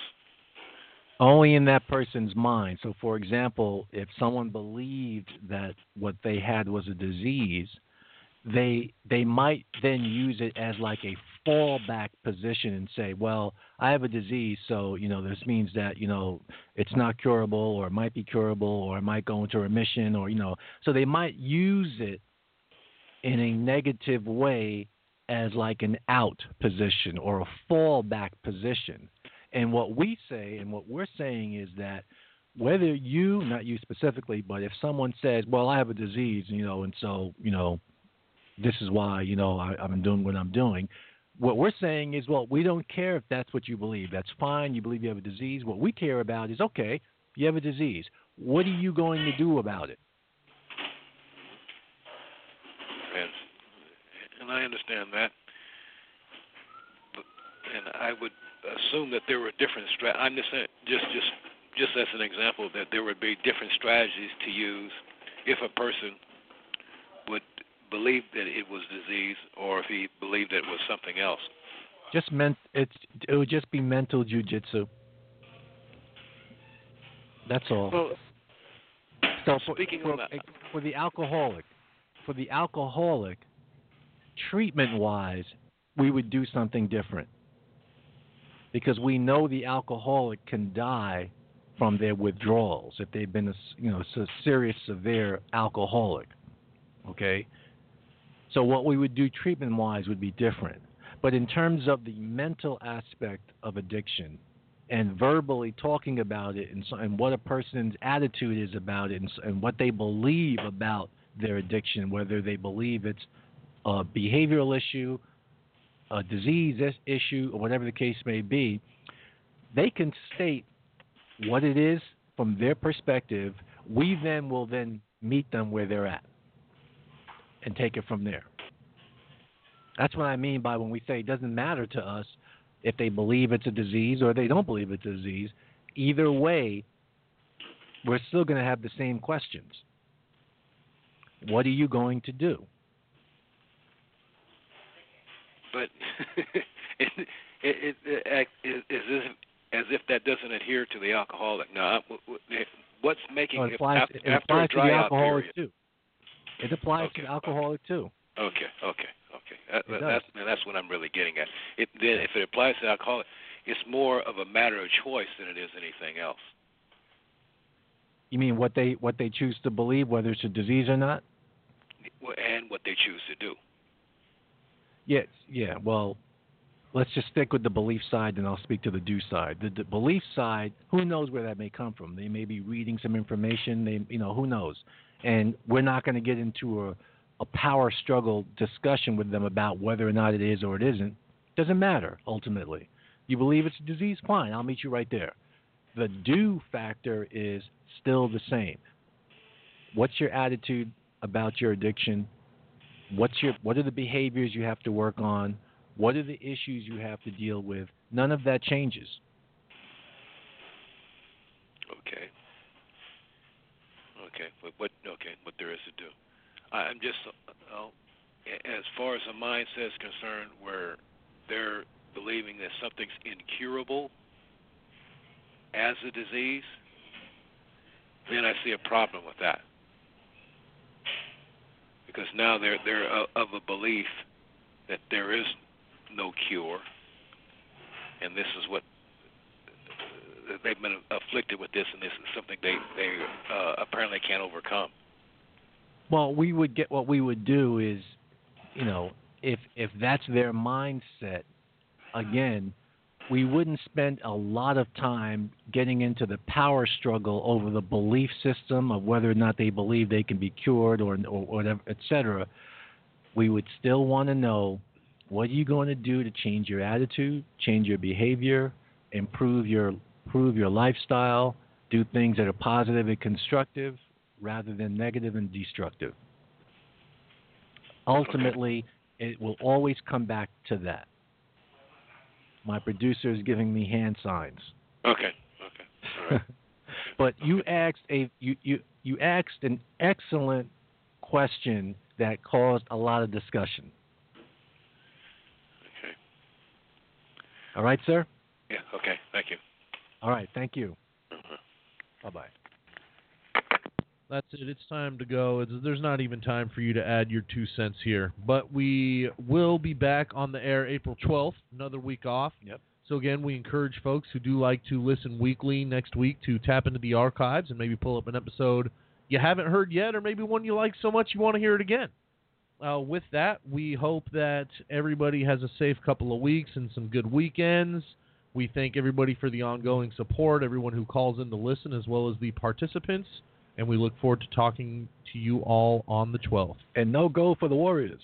Only in that person's mind. So, for example, if someone believed that what they had was a disease, they they might then use it as like a fallback position and say, well, I have a disease, so you know this means that you know it's not curable, or it might be curable, or it might go into remission, or you know, so they might use it in a negative way as like an out position or a fallback position. And what we say and what we're saying is that whether you, not you specifically, but if someone says, well, I have a disease, you know, and so, you know, this is why, you know, I, I'm doing what I'm doing. What we're saying is, well, we don't care if that's what you believe. That's fine. You believe you have a disease. What we care about is, okay, you have a disease. What are you going to do about it? And, and I understand that. But, and I would assume that there were different stra- I'm just saying, just just just as an example that there would be different strategies to use if a person would believe that it was disease or if he believed it was something else. Just meant it's it would just be mental jujitsu. That's all. Well, so for, speaking for, of that- for the alcoholic, for the alcoholic, treatment wise, we would do something different because we know the alcoholic can die from their withdrawals if they've been a you know a serious severe alcoholic. Okay, so what we would do treatment wise would be different. But in terms of the mental aspect of addiction and verbally talking about it and, so, and what a person's attitude is about it and, and what they believe about their addiction, whether they believe it's a behavioral issue, a disease issue, or whatever the case may be, they can state what it is from their perspective. We then will then meet them where they're at and take it from there. That's what I mean by when we say it doesn't matter to us if they believe it's a disease or they don't believe it's a disease. Either way, we're still going to have the same questions. What are you going to do? But it, it, it, act- is is this as if that doesn't adhere to the alcoholic. Now, w- w- what's making No, it it applies, after, it after applies a to the dry out alcoholic period? too. It applies to Okay, the alcoholic too. Okay. Okay, okay. That, that's and that's what I'm really getting at. It then if it applies to alcoholic, it's more of a matter of choice than it is anything else. You mean what they what they choose to believe, whether it's a disease or not? And what they choose to do. Yeah, yeah. Well, let's just stick with the belief side, and I'll speak to the do side. The, the belief side, who knows where that may come from? They may be reading some information. They, you know, who knows? And we're not going to get into a a power struggle discussion with them about whether or not it is or it isn't. Doesn't matter ultimately. You believe it's a disease, fine. I'll meet you right there. The do factor is still the same. What's your attitude about your addiction? What's your what are the behaviors you have to work on? What are the issues you have to deal with? None of that changes. Okay. Okay, but what? Okay, what there is to do. I'm just, uh, as far as the mindset is concerned, where they're believing that something's incurable as a disease, then I see a problem with that. Because now they're they're of a belief that there is no cure, and this is what they've been afflicted with this, and this is something they they uh, apparently can't overcome. Well, we would get what we would do is, you know, if if that's their mindset, again, we wouldn't spend a lot of time getting into the power struggle over the belief system of whether or not they believe they can be cured or or whatever, et cetera. We would still want to know what are you going to do to change your attitude, change your behavior, improve your improve your lifestyle, do things that are positive and constructive rather than negative and destructive. Ultimately, it will always come back to that. My producer is giving me hand signs. Okay. Okay. All right. but you asked a you, you you asked an excellent question that caused a lot of discussion. Okay. All right, sir? Yeah. Okay. Thank you. All right, thank you. Uh-huh. Bye-bye. That's it. It's time to go. It's, there's not even time for you to add your two cents here. But we will be back on the air April 12th, another week off. Yep. So again, we encourage folks who do like to listen weekly next week to tap into the archives and maybe pull up an episode you haven't heard yet, or maybe one you like so much you want to hear it again. Uh, with that, we hope that everybody has a safe couple of weeks and some good weekends. We thank everybody for the ongoing support, everyone who calls in to listen, as well as the participants. And we look forward to talking to you all on the 12th. And no go for the Warriors.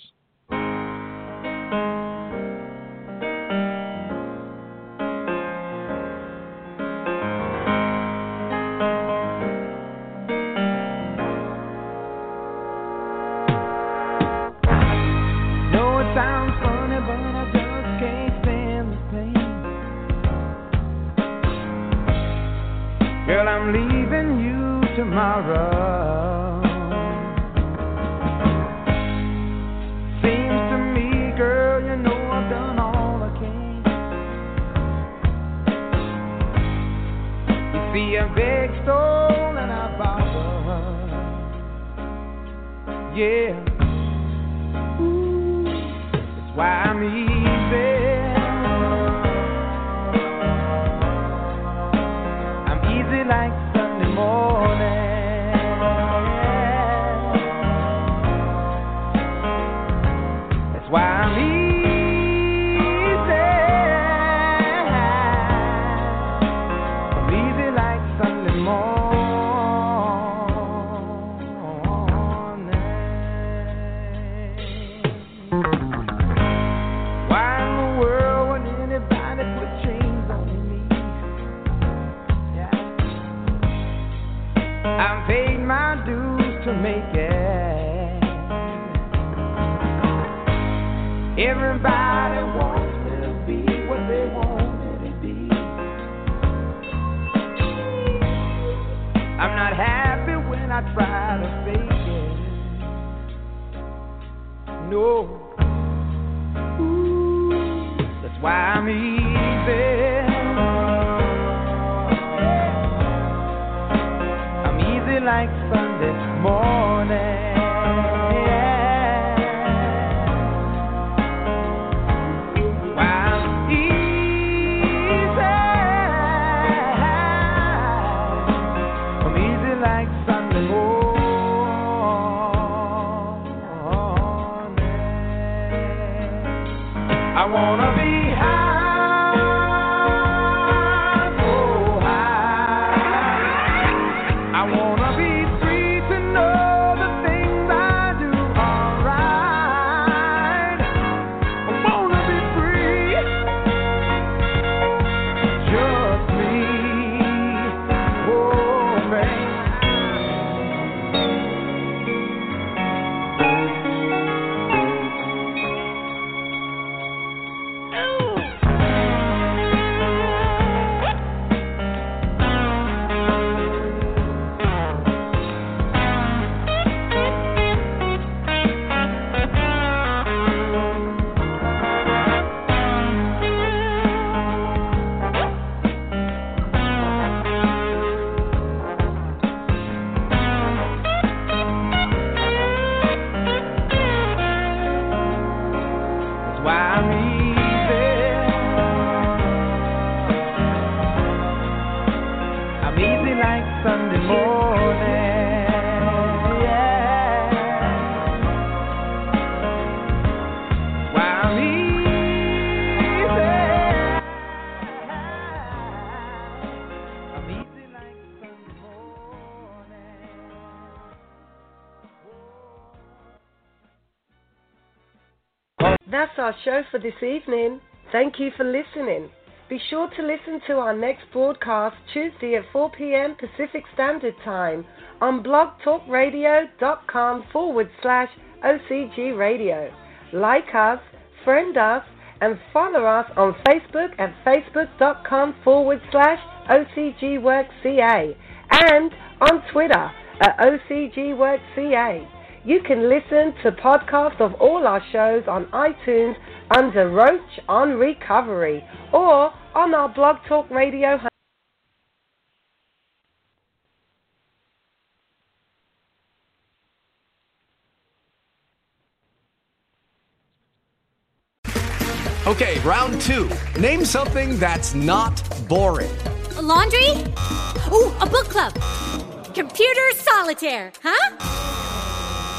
No. That's why I'm easy. Our show for this evening. Thank you for listening. Be sure to listen to our next broadcast Tuesday at 4 p.m. Pacific Standard Time on blogtalkradio.com forward slash OCG Radio. Like us, friend us, and follow us on Facebook at facebook.com forward slash OCGWorkCA and on Twitter at OCGWorkCA. You can listen to podcasts of all our shows on iTunes under Roach on Recovery or on our Blog Talk Radio. Okay, round two. Name something that's not boring. A laundry? Ooh, a book club. Computer solitaire, huh?